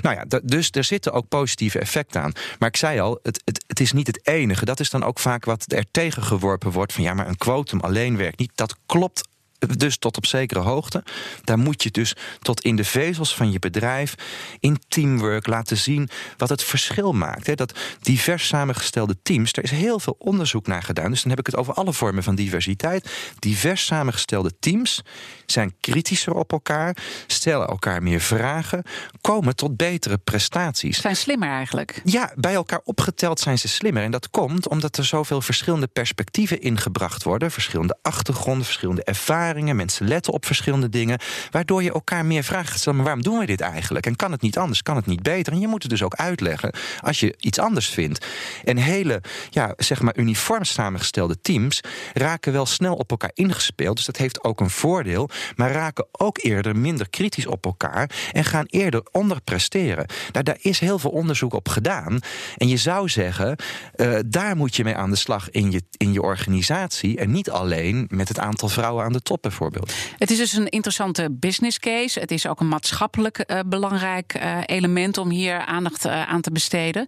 Nou ja, dus er zitten ook positieve effecten aan. Maar ik zei al, het, het, het is niet het enige. Dat is dan ook vaak wat er tegengeworpen wordt. Van ja, maar een quotum alleen werkt niet. Dat klopt dus tot op zekere hoogte. Daar moet je dus tot in de vezels van je bedrijf in teamwork laten zien wat het verschil maakt. Dat divers samengestelde teams, er is heel veel onderzoek naar gedaan. Dus dan heb ik het over alle vormen van diversiteit. Divers samengestelde teams zijn kritischer op elkaar, stellen elkaar meer vragen, komen tot betere prestaties. Zijn slimmer eigenlijk? Ja, bij elkaar opgeteld zijn ze slimmer. En dat komt omdat er zoveel verschillende perspectieven ingebracht worden, verschillende achtergronden, verschillende ervaringen Mensen letten op verschillende dingen. Waardoor je elkaar meer stelt. Maar waarom doen we dit eigenlijk? En kan het niet anders? Kan het niet beter? En je moet het dus ook uitleggen als je iets anders vindt. En hele, ja, zeg maar, uniform samengestelde teams raken wel snel op elkaar ingespeeld. Dus dat heeft ook een voordeel. Maar raken ook eerder minder kritisch op elkaar. En gaan eerder onderpresteren. Nou, daar is heel veel onderzoek op gedaan. En je zou zeggen, uh, daar moet je mee aan de slag in je, in je organisatie. En niet alleen met het aantal vrouwen aan de top bijvoorbeeld. Het is dus een interessante business case. Het is ook een maatschappelijk uh, belangrijk uh, element om hier aandacht uh, aan te besteden.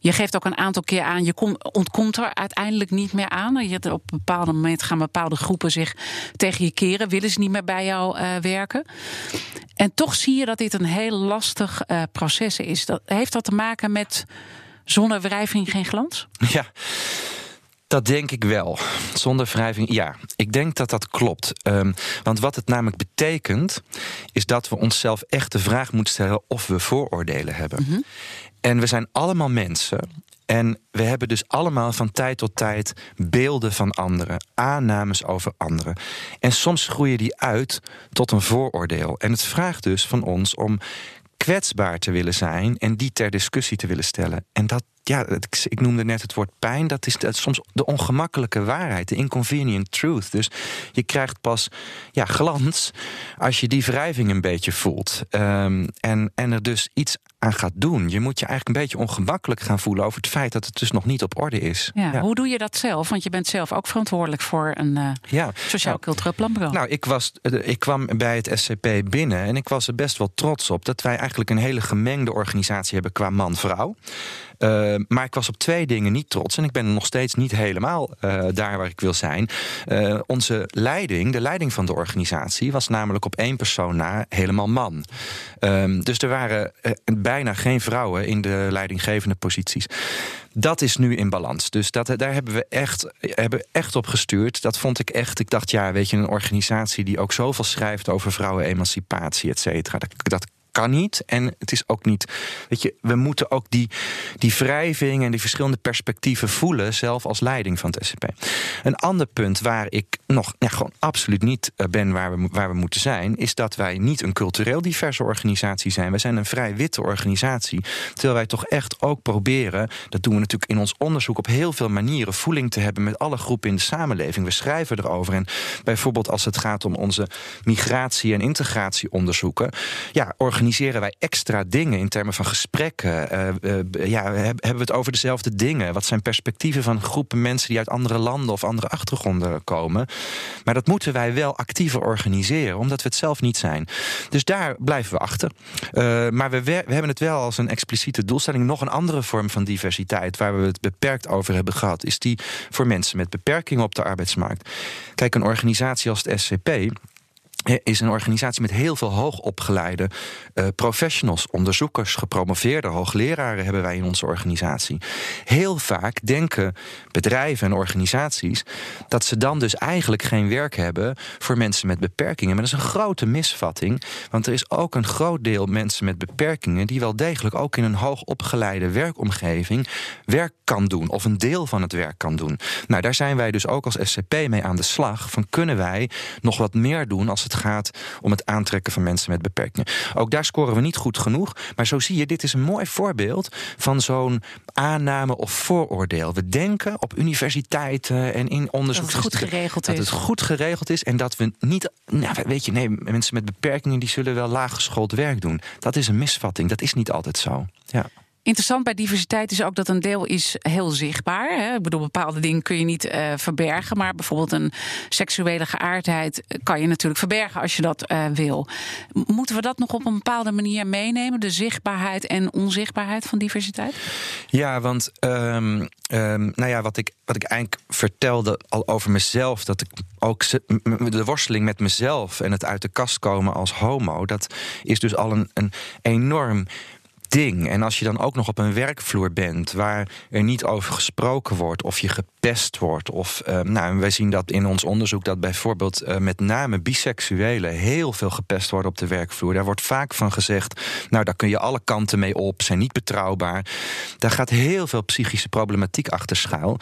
Je geeft ook een aantal keer aan, je kom, ontkomt er uiteindelijk niet meer aan. Je, op een bepaald moment gaan bepaalde groepen zich tegen je keren, willen ze niet meer bij jou werken. En toch zie je dat dit een heel lastig proces is. Dat, heeft dat te maken met zonder wrijving geen glans? Ja. Dat denk ik wel. Zonder wrijving, ja. Ik denk dat dat klopt. Um, want wat het namelijk betekent, is dat we onszelf echt de vraag moeten stellen of we vooroordelen hebben. Mm -hmm. En we zijn allemaal mensen. En we hebben dus allemaal van tijd tot tijd beelden van anderen, aannames over anderen. En soms groeien die uit tot een vooroordeel. En het vraagt dus van ons om kwetsbaar te willen zijn en die ter discussie te willen stellen. En dat, ja, ik noemde net het woord pijn. Dat is, soms de ongemakkelijke waarheid, de inconvenient truth. Dus je krijgt pas ja, glans als je die wrijving een beetje voelt. Um, en, en er dus iets aan gaat doen. Je moet je eigenlijk een beetje ongemakkelijk gaan voelen over het feit dat het dus nog niet op orde is. Ja, Hoe doe je dat zelf? Want je bent zelf ook verantwoordelijk voor een uh, ja. sociaal-cultureel planbureau. Nou, ik, was, eh, ik kwam bij het SCP binnen en ik was er best wel trots op dat wij eigenlijk een hele gemengde organisatie hebben qua man-vrouw. Uh, maar ik was op twee dingen niet trots. En ik ben nog steeds niet helemaal uh, daar waar ik wil zijn. Uh, onze leiding, de leiding van de organisatie, was namelijk op één persoon na helemaal man. Ehm, dus er waren bijna geen vrouwen in de leidinggevende posities. Dat is nu in balans. Dus dat, daar hebben we echt, hebben echt op gestuurd. Dat vond ik echt. Ik dacht, ja, weet je, een organisatie die ook zoveel schrijft over vrouwenemancipatie, et cetera. Dat, dat kan niet. En het is ook niet. Weet je, we moeten ook die, die wrijving en die verschillende perspectieven voelen, zelf als leiding van het SCP. Een ander punt waar ik nog gewoon absoluut niet eh, ben waar we, waar we moeten zijn, is dat wij niet een cultureel diverse organisatie zijn. Wij zijn een vrij witte organisatie. Terwijl wij toch echt ook proberen, dat doen we natuurlijk in ons onderzoek op heel veel manieren, voeling te hebben met alle groepen in de samenleving. We schrijven erover. En bijvoorbeeld als het gaat om onze migratie- en integratieonderzoeken, ja, organiseren wij extra dingen in termen van gesprekken? Uh, uh, ja, hebben we het over dezelfde dingen? Wat zijn perspectieven van groepen mensen die uit andere landen of andere achtergronden komen? Maar dat moeten wij wel actiever organiseren, omdat we het zelf niet zijn. Dus daar blijven we achter. Uh, maar we, we hebben het wel als een expliciete doelstelling. Nog een andere vorm van diversiteit, waar we het beperkt over hebben gehad, is die voor mensen met beperkingen op de arbeidsmarkt. Kijk, een organisatie als het SCP is een organisatie met heel veel hoogopgeleide uh, professionals, onderzoekers, gepromoveerde hoogleraren hebben wij in onze organisatie. Heel vaak denken bedrijven en organisaties dat ze dan dus eigenlijk geen werk hebben voor mensen met beperkingen. Maar dat is een grote misvatting, want er is ook een groot deel mensen met beperkingen die wel degelijk ook in een hoogopgeleide werkomgeving werk kan doen of een deel van het werk kan doen. Nou, daar zijn wij dus ook als SCP mee aan de slag. Van kunnen wij nog wat meer doen als het het gaat om het aantrekken van mensen met beperkingen. Ook daar scoren we niet goed genoeg. Maar zo zie je, dit is een mooi voorbeeld van zo'n aanname of vooroordeel. We denken op universiteiten en in onderzoek dat het goed geregeld dat is. het goed geregeld is en dat we niet. Nou, weet je, nee, mensen met beperkingen die zullen wel laaggeschoold werk doen. Dat is een misvatting. Dat is niet altijd zo. Ja. Interessant bij diversiteit is ook dat een deel is heel zichtbaar. Hè? Ik bedoel, bepaalde dingen kun je niet uh, verbergen. Maar bijvoorbeeld een seksuele geaardheid kan je natuurlijk verbergen als je dat uh, wil. Moeten we dat nog op een bepaalde manier meenemen? De zichtbaarheid en onzichtbaarheid van diversiteit? Ja, want um, um, nou ja, wat, ik, wat ik eigenlijk vertelde al over mezelf, dat ik ook de worsteling met mezelf en het uit de kast komen als homo, dat is dus al een, een enorm ding. En als je dan ook nog op een werkvloer bent waar er niet over gesproken wordt, of je gepest wordt, of uh, nou, wij zien dat in ons onderzoek dat bijvoorbeeld uh, met name biseksuelen heel veel gepest worden op de werkvloer. Daar wordt vaak van gezegd, nou daar kun je alle kanten mee op, zijn niet betrouwbaar. Daar gaat heel veel psychische problematiek achter schuil.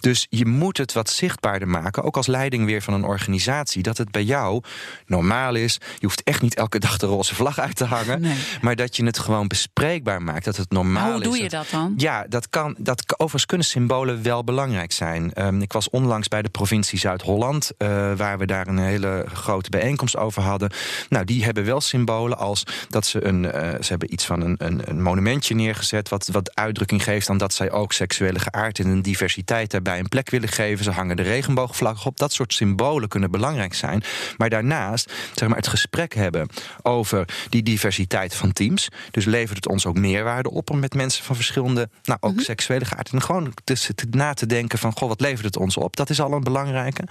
Dus je moet het wat zichtbaarder maken, ook als leiding weer van een organisatie, dat het bij jou normaal is. Je hoeft echt niet elke dag de roze vlag uit te hangen, nee. maar dat je het gewoon bespreekt maakt. Dat het normaal is. Hoe doe je dat, dat dan? Ja, dat kan. Dat, overigens kunnen symbolen wel belangrijk zijn. Um, ik was onlangs bij de provincie Zuid-Holland, uh, waar we daar een hele grote bijeenkomst over hadden. Nou, die hebben wel symbolen als dat ze een. Uh, ze hebben iets van een, een, een, monumentje neergezet. Wat, wat uitdrukking geeft aan dat zij ook seksuele geaardheid en diversiteit daarbij een plek willen geven. Ze hangen de regenboogvlag op. Dat soort symbolen kunnen belangrijk zijn. Maar daarnaast, zeg maar, het gesprek hebben over die diversiteit van teams. Dus levert het ons ook meerwaarde op om met mensen van verschillende, nou ook mm -hmm. seksuele geaardheden, gewoon dus na te denken van, goh, wat levert het ons op? Dat is al een belangrijke.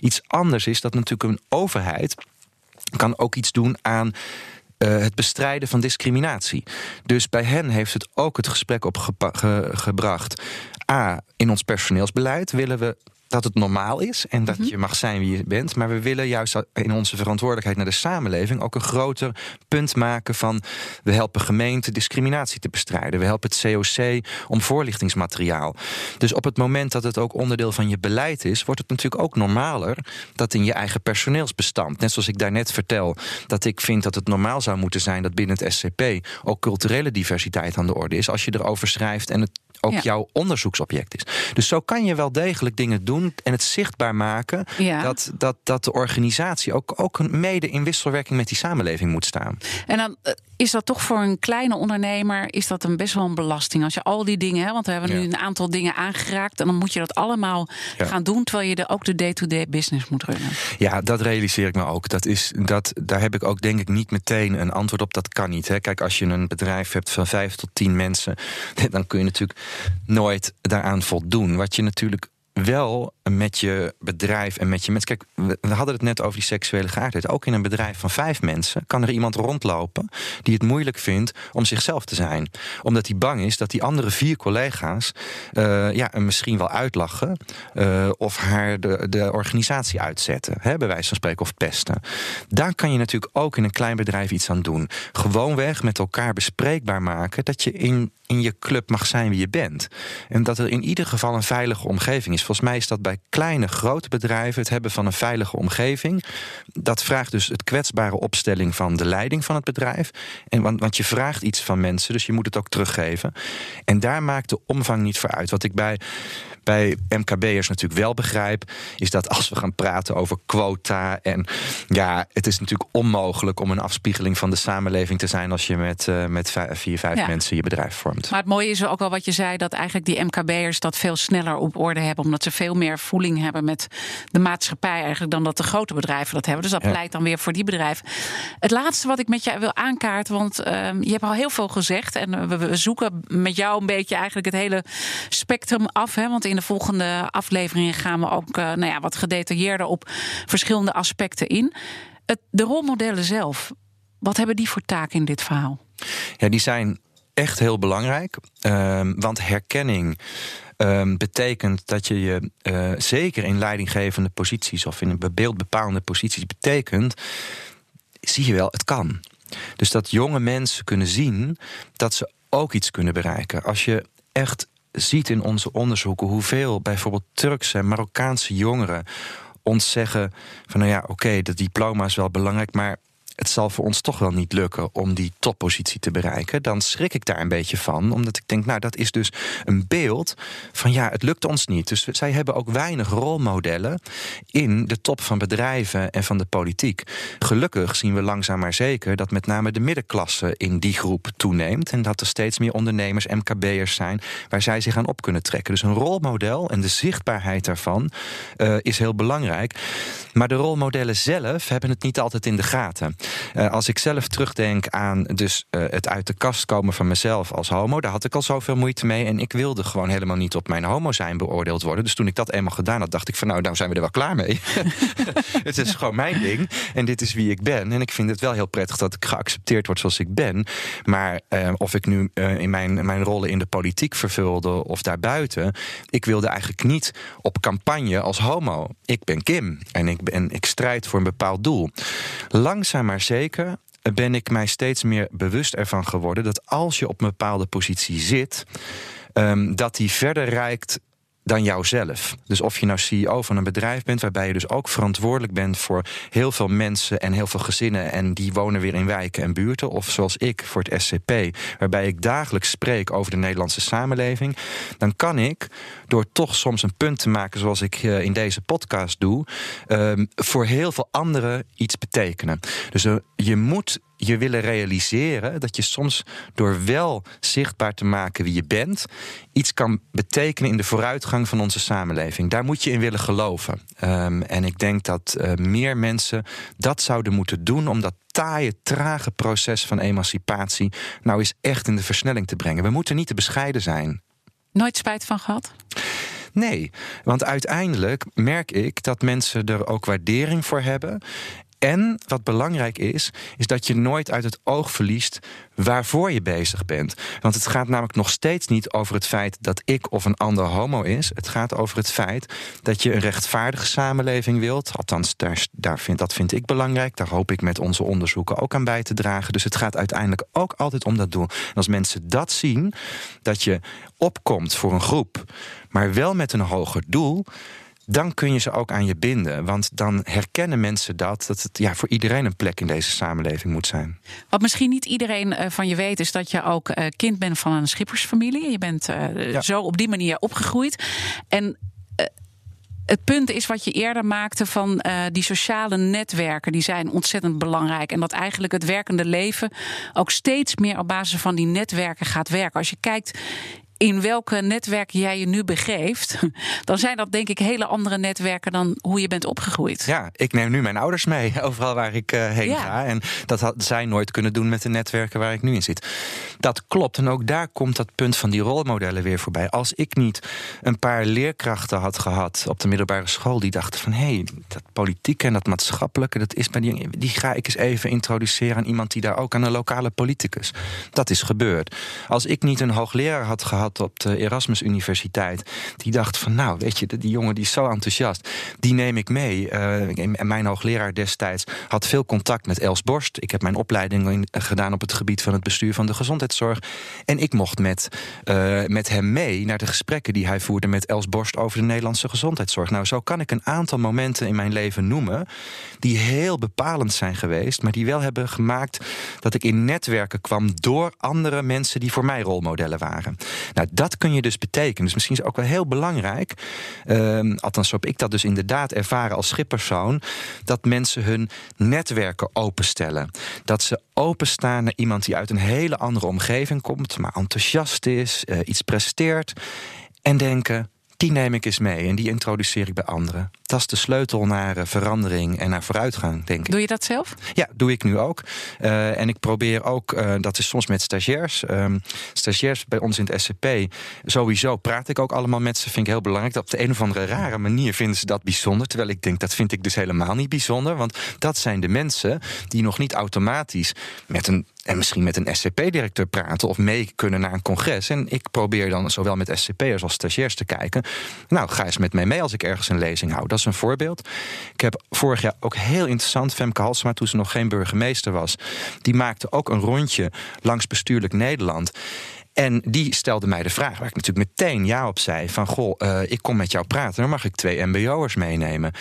Iets anders is dat natuurlijk een overheid kan ook iets doen aan uh, het bestrijden van discriminatie. Dus bij hen heeft het ook het gesprek opgebracht. A, in ons personeelsbeleid willen we dat het normaal is en dat je mag zijn wie je bent. Maar we willen juist in onze verantwoordelijkheid naar de samenleving ook een groter punt maken van we helpen gemeenten discriminatie te bestrijden. We helpen het COC om voorlichtingsmateriaal. Dus op het moment dat het ook onderdeel van je beleid is, wordt het natuurlijk ook normaler dat in je eigen personeelsbestand, net zoals ik daarnet vertel, dat ik vind dat het normaal zou moeten zijn dat binnen het SCP ook culturele diversiteit aan de orde is. Als je erover schrijft en het ook ja. jouw onderzoeksobject is. Dus zo kan je wel degelijk dingen doen en het zichtbaar maken ja. dat, dat, dat de organisatie ook, ook mede in wisselwerking met die samenleving moet staan. En dan is dat toch voor een kleine ondernemer is dat een best wel een belasting. Als je al die dingen, hè, want we hebben nu een aantal dingen aangeraakt en dan moet je dat allemaal gaan doen terwijl je er ook de day-to-day business moet runnen. Ja, dat realiseer ik me ook. Dat is, dat, daar heb ik ook denk ik niet meteen een antwoord op. Dat kan niet. Hè. Kijk, als je een bedrijf hebt van vijf tot tien mensen, dan kun je natuurlijk nooit daaraan voldoen. Wat je natuurlijk wel met je bedrijf en met je mensen. Kijk, we hadden het net over die seksuele geaardheid. Ook in een bedrijf van vijf mensen kan er iemand rondlopen die het moeilijk vindt om zichzelf te zijn. Omdat hij bang is dat die andere vier collega's uh, ja, misschien wel uitlachen uh, of haar de, de organisatie uitzetten. Hè, bij wijze van spreken of pesten. Daar kan je natuurlijk ook in een klein bedrijf iets aan doen. Gewoonweg met elkaar bespreekbaar maken dat je in, in je club mag zijn wie je bent. En dat er in ieder geval een veilige omgeving is. Volgens mij is dat bij kleine, grote bedrijven het hebben van een veilige omgeving. Dat vraagt dus het kwetsbare opstelling van de leiding van het bedrijf. En, want, want je vraagt iets van mensen, dus je moet het ook teruggeven. En daar maakt de omvang niet voor uit. Wat ik bij bij MKB'ers natuurlijk wel begrijp, is dat als we gaan praten over quota en ja, het is natuurlijk onmogelijk om een afspiegeling van de samenleving te zijn als je met, uh, met vier, vijf ja. mensen je bedrijf vormt. Maar het mooie is ook wel wat je zei, dat eigenlijk die MKB'ers dat veel sneller op orde hebben, omdat ze veel meer voeling hebben met de maatschappij eigenlijk dan dat de grote bedrijven dat hebben. Dus dat ja. pleit dan weer voor die bedrijven. Het laatste wat ik met jou wil aankaarten, want uh, je hebt al heel veel gezegd en we, we zoeken met jou een beetje eigenlijk het hele spectrum af, hè, want in de volgende afleveringen gaan we ook uh, nou ja, wat gedetailleerder op verschillende aspecten in. Het, de rolmodellen zelf, wat hebben die voor taak in dit verhaal? Ja, die zijn echt heel belangrijk. Uh, want herkenning uh, betekent dat je je uh, zeker in leidinggevende posities of in een beeldbepalende posities betekent, zie je wel, het kan. Dus dat jonge mensen kunnen zien dat ze ook iets kunnen bereiken. Als je echt ziet in onze onderzoeken hoeveel bijvoorbeeld Turkse en Marokkaanse jongeren ons zeggen van nou ja, oké, dat diploma is wel belangrijk, maar het zal voor ons toch wel niet lukken om die toppositie te bereiken, dan schrik ik daar een beetje van. Omdat ik denk, nou, dat is dus een beeld van ja, het lukt ons niet. Dus zij hebben ook weinig rolmodellen in de top van bedrijven en van de politiek. Gelukkig zien we langzaam maar zeker dat met name de middenklasse in die groep toeneemt. En dat er steeds meer ondernemers, MKB'ers zijn, waar zij zich aan op kunnen trekken. Dus een rolmodel en de zichtbaarheid daarvan uh, is heel belangrijk. Maar de rolmodellen zelf hebben het niet altijd in de gaten. Uh, als ik zelf terugdenk aan dus, uh, het uit de kast komen van mezelf als homo, daar had ik al zoveel moeite mee. En ik wilde gewoon helemaal niet op mijn homo zijn beoordeeld worden. Dus toen ik dat eenmaal gedaan had, dacht ik van nou, nou zijn we er wel klaar mee. het is gewoon mijn ding. En dit is wie ik ben. En ik vind het wel heel prettig dat ik geaccepteerd word zoals ik ben. Maar uh, of ik nu in mijn, mijn rollen in de politiek vervulde of daarbuiten, ik wilde eigenlijk niet op campagne als homo. Ik ben Kim en ik, ben, ik strijd voor een bepaald doel. Langzaam maar zeker ben ik mij steeds meer bewust ervan geworden dat als je op een bepaalde positie zit, um, dat die verder reikt dan jouzelf. Dus of je nou CEO van een bedrijf bent, waarbij je dus ook verantwoordelijk bent voor heel veel mensen en heel veel gezinnen en die wonen weer in wijken en buurten, of zoals ik voor het SCP, waarbij ik dagelijks spreek over de Nederlandse samenleving, dan kan ik door toch soms een punt te maken, zoals ik uh, in deze podcast doe, uh, voor heel veel anderen iets betekenen. Dus uh, je moet je willen realiseren dat je soms door wel zichtbaar te maken wie je bent, iets kan betekenen in de vooruitgang van onze samenleving. Daar moet je in willen geloven. Um, en ik denk dat uh, meer mensen dat zouden moeten doen om dat taaie, trage proces van emancipatie nou eens echt in de versnelling te brengen. We moeten niet te bescheiden zijn. Nooit spijt van gehad? Nee, want uiteindelijk merk ik dat mensen er ook waardering voor hebben. En wat belangrijk is, is dat je nooit uit het oog verliest waarvoor je bezig bent. Want het gaat namelijk nog steeds niet over het feit dat ik of een ander homo is. Het gaat over het feit dat je een rechtvaardige samenleving wilt. Althans, daar, vind, dat vind ik belangrijk. Daar hoop ik met onze onderzoeken ook aan bij te dragen. Dus het gaat uiteindelijk ook altijd om dat doel. En als mensen dat zien, dat je opkomt voor een groep, maar wel met een hoger doel dan kun je ze ook aan je binden. Want dan herkennen mensen dat, dat het ja, voor iedereen een plek in deze samenleving moet zijn. Wat misschien niet iedereen uh, van je weet, is dat je ook uh, kind bent van een schippersfamilie. Je bent uh, ja. zo op die manier opgegroeid. En het punt is wat je eerder maakte van uh, die sociale netwerken, die zijn ontzettend belangrijk. En dat eigenlijk het werkende leven ook steeds meer op basis van die netwerken gaat werken. Als je kijkt in welke netwerken jij je nu begeeft, dan zijn dat denk ik hele andere netwerken dan hoe je bent opgegroeid. Ja, ik neem nu mijn ouders mee overal waar ik uh, heen ja. ga. En dat had zij nooit kunnen doen met de netwerken waar ik nu in zit. Dat klopt. En ook daar komt dat punt van die rolmodellen weer voorbij. Als ik niet een paar leerkrachten had gehad op de middelbare school die dachten van hé, hey, dat politieke en dat maatschappelijke, dat is bij die, die ga ik eens even introduceren aan iemand die daar ook aan een lokale politicus. Dat is gebeurd. Als ik niet een hoogleraar had gehad op de Erasmus Universiteit. Die dacht van nou, weet je, die jongen die is zo enthousiast. Die neem ik mee. Uh, mijn hoogleraar destijds had veel contact met Els Borst. Ik heb mijn opleiding in, gedaan op het gebied van het bestuur van de gezondheidszorg. En ik mocht met, uh, met hem mee naar de gesprekken die hij voerde met Els Borst over de Nederlandse gezondheidszorg. Nou, zo kan ik een aantal momenten in mijn leven noemen die heel bepalend zijn geweest, maar die wel hebben gemaakt dat ik in netwerken kwam door andere mensen die voor mij rolmodellen waren. Nou, dat kun je dus betekenen. Dus misschien is het ook wel heel belangrijk, uh, althans heb ik dat dus inderdaad ervaren als schippersoon, dat mensen hun netwerken openstellen. Dat ze openstaan naar iemand die uit een hele andere omgeving komt, maar enthousiast is, uh, iets presteert en denken die neem ik eens mee en die introduceer ik bij anderen. Dat is de sleutel naar uh, verandering en naar vooruitgang, denk ik. Doe je dat zelf? Ja, doe ik nu ook. Uh, en ik probeer ook, uh, dat is soms met stagiairs. Um, stagiairs bij ons in het SCP, sowieso praat ik ook allemaal met ze. Vind ik heel belangrijk. Dat op de een of andere rare manier vinden ze dat bijzonder. Terwijl ik denk, dat vind ik dus helemaal niet bijzonder. Want dat zijn de mensen die nog niet automatisch met een en misschien met een SCP-directeur praten of mee kunnen naar een congres. En ik probeer dan zowel met SCP'ers als stagiairs te kijken. Nou, ga eens met mij mee als ik ergens een lezing hou. Dat is een voorbeeld. Ik heb vorig jaar ook heel interessant, Femke Halsema, toen ze nog geen burgemeester was, die maakte ook een rondje langs bestuurlijk Nederland. En die stelde mij de vraag, waar ik natuurlijk meteen ja op zei: van goh, uh, ik kom met jou praten, dan mag ik twee MBO'ers meenemen.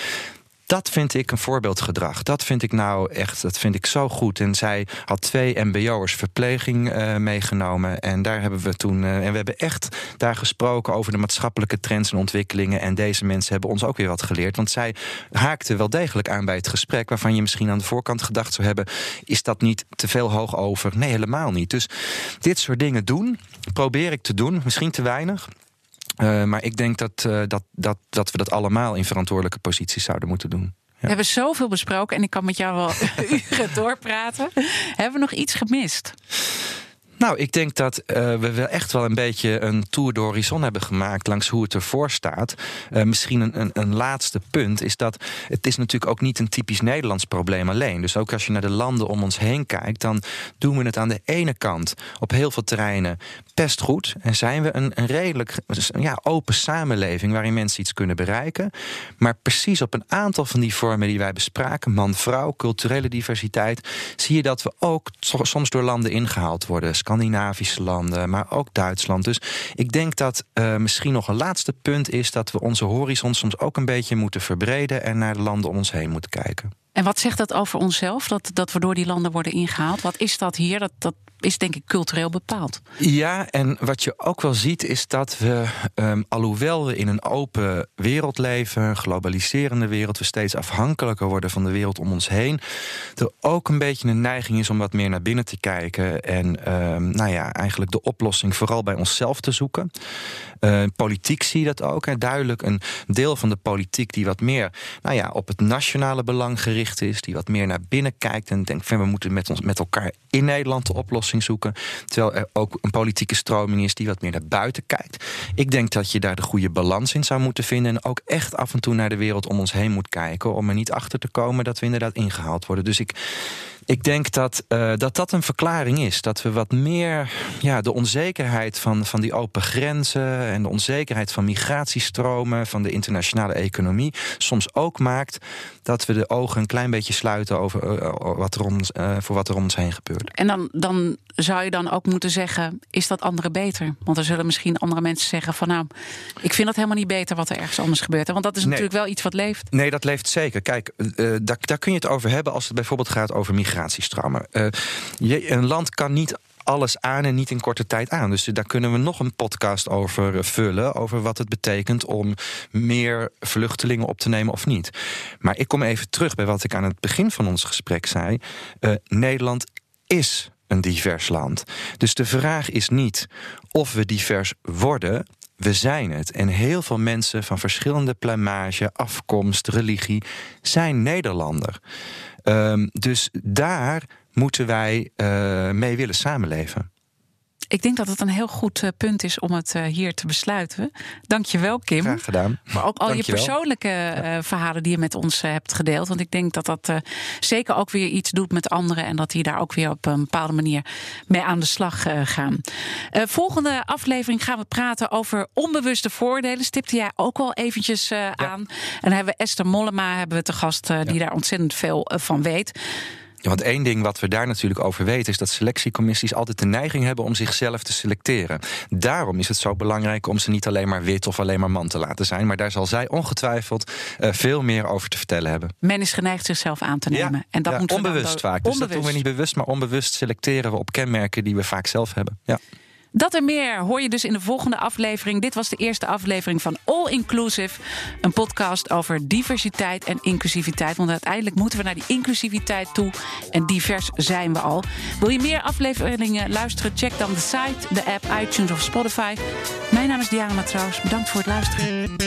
Dat vind ik een voorbeeldgedrag. Dat vind ik nou echt, dat vind ik zo goed. En zij had twee MBO'ers verpleging uh, meegenomen. En daar hebben we toen. Uh, en we hebben echt daar gesproken over de maatschappelijke trends en ontwikkelingen. En deze mensen hebben ons ook weer wat geleerd. Want zij haakten wel degelijk aan bij het gesprek. Waarvan je misschien aan de voorkant gedacht zou hebben: is dat niet te veel hoog over? Nee, helemaal niet. Dus dit soort dingen doen, probeer ik te doen. Misschien te weinig. Uh, maar ik denk dat, uh, dat, dat, dat we dat allemaal in verantwoordelijke posities zouden moeten doen. Ja. We hebben zoveel besproken en ik kan met jou wel uren doorpraten. Hebben we nog iets gemist? Nou, ik denk dat uh, we wel echt wel een beetje een tour horizon hebben gemaakt langs hoe het ervoor staat. Uh, misschien een, een, een, laatste punt is dat het is natuurlijk ook niet een typisch Nederlands probleem alleen. Dus ook als je naar de landen om ons heen kijkt, dan doen we het aan de ene kant op heel veel terreinen best goed. En zijn we een, een redelijk ja, open samenleving waarin mensen iets kunnen bereiken. Maar precies op een aantal van die vormen die wij bespraken, man-vrouw, culturele diversiteit, zie je dat we ook soms door landen ingehaald worden. Scandinavische landen, maar ook Duitsland. Dus ik denk dat uh, misschien nog een laatste punt is dat we onze horizon soms ook een beetje moeten verbreden en naar de landen om ons heen moeten kijken. En wat zegt dat over onszelf, dat, dat we door die landen worden ingehaald? Wat is dat hier? Dat, dat is denk ik cultureel bepaald. Ja, en wat je ook wel ziet is dat we, um, alhoewel we in een open wereld leven, een globaliserende wereld, we steeds afhankelijker worden van de wereld om ons heen, er ook een beetje een neiging is om wat meer naar binnen te kijken en um, nou ja, eigenlijk de oplossing vooral bij onszelf te zoeken. Uh, politiek zie je dat ook. Hè. Duidelijk een deel van de politiek die wat meer nou ja, op het nationale belang gericht is, die wat meer naar binnen kijkt en denkt: van, we moeten met, ons, met elkaar in Nederland de oplossing zoeken. Terwijl er ook een politieke stroming is die wat meer naar buiten kijkt. Ik denk dat je daar de goede balans in zou moeten vinden en ook echt af en toe naar de wereld om ons heen moet kijken om er niet achter te komen dat we inderdaad ingehaald worden. Dus ik ik denk dat, uh, dat dat een verklaring is. Dat we wat meer ja, de onzekerheid van, van die open grenzen en de onzekerheid van migratiestromen, van de internationale economie, soms ook maakt dat we de ogen een klein beetje sluiten over uh, wat er om, uh, voor wat er om ons heen gebeurt. En dan, dan zou je dan ook moeten zeggen: is dat andere beter? Want er zullen misschien andere mensen zeggen: van nou, ik vind dat helemaal niet beter wat er ergens anders gebeurt. Want dat is nee. natuurlijk wel iets wat leeft. Nee, dat leeft zeker. Kijk, daar, daar kun je het over hebben als het bijvoorbeeld gaat over migratie Uh, je, een land kan niet alles aan en niet in korte tijd aan. Dus daar kunnen we nog een podcast over vullen. Over wat het betekent om meer vluchtelingen op te nemen of niet. Maar ik kom even terug bij wat ik aan het begin van ons gesprek zei. Uh, Nederland is een divers land. Dus de vraag is niet of we divers worden. We zijn het. En heel veel mensen van verschillende plumage, afkomst, religie zijn Nederlander. Um, dus daar moeten wij uh, mee willen samenleven. Ik denk dat het een heel goed uh, punt is om het uh, hier te besluiten. Dank je wel, Kim. Graag gedaan. Maar ook al je persoonlijke ja. verhalen die je met ons hebt gedeeld. Want ik denk dat dat zeker ook weer iets doet met anderen. En dat die daar ook weer op een bepaalde manier mee aan de slag gaan. volgende aflevering gaan we praten over onbewuste voordelen. Stipte jij ook al eventjes ja. aan. En dan hebben we Esther Mollema hebben we te gast die ja. daar ontzettend veel van weet. Ja, want één ding wat we daar natuurlijk over weten is dat selectiecommissies altijd de neiging hebben om zichzelf te selecteren. Daarom is het zo belangrijk om ze niet alleen maar wit of alleen maar man te laten zijn, maar daar zal zij ongetwijfeld uh, veel meer over te vertellen hebben. Men is geneigd zichzelf aan te nemen. Ja, en dat ja, moet onbewust vaak. Dus onbewust. dat doen we niet bewust, maar onbewust selecteren we op kenmerken die we vaak zelf hebben. Ja. Dat en meer hoor je dus in de volgende aflevering. Dit was de eerste aflevering van All Inclusive. Een podcast over diversiteit en inclusiviteit. Want uiteindelijk moeten we naar die inclusiviteit toe. En divers zijn we al. Wil je meer afleveringen luisteren? Check dan de site, de app, iTunes of Spotify. Mijn naam is Diana Matroos. Bedankt voor het luisteren.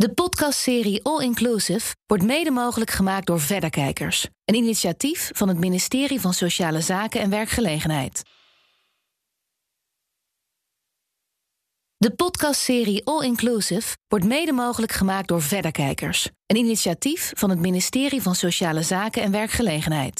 De podcastserie All Inclusive wordt mede mogelijk gemaakt door Verderkijkers. Een initiatief van het ministerie van Sociale Zaken en Werkgelegenheid. De podcastserie All Inclusive wordt mede mogelijk gemaakt door Verderkijkers. Een initiatief van het ministerie van Sociale Zaken en Werkgelegenheid.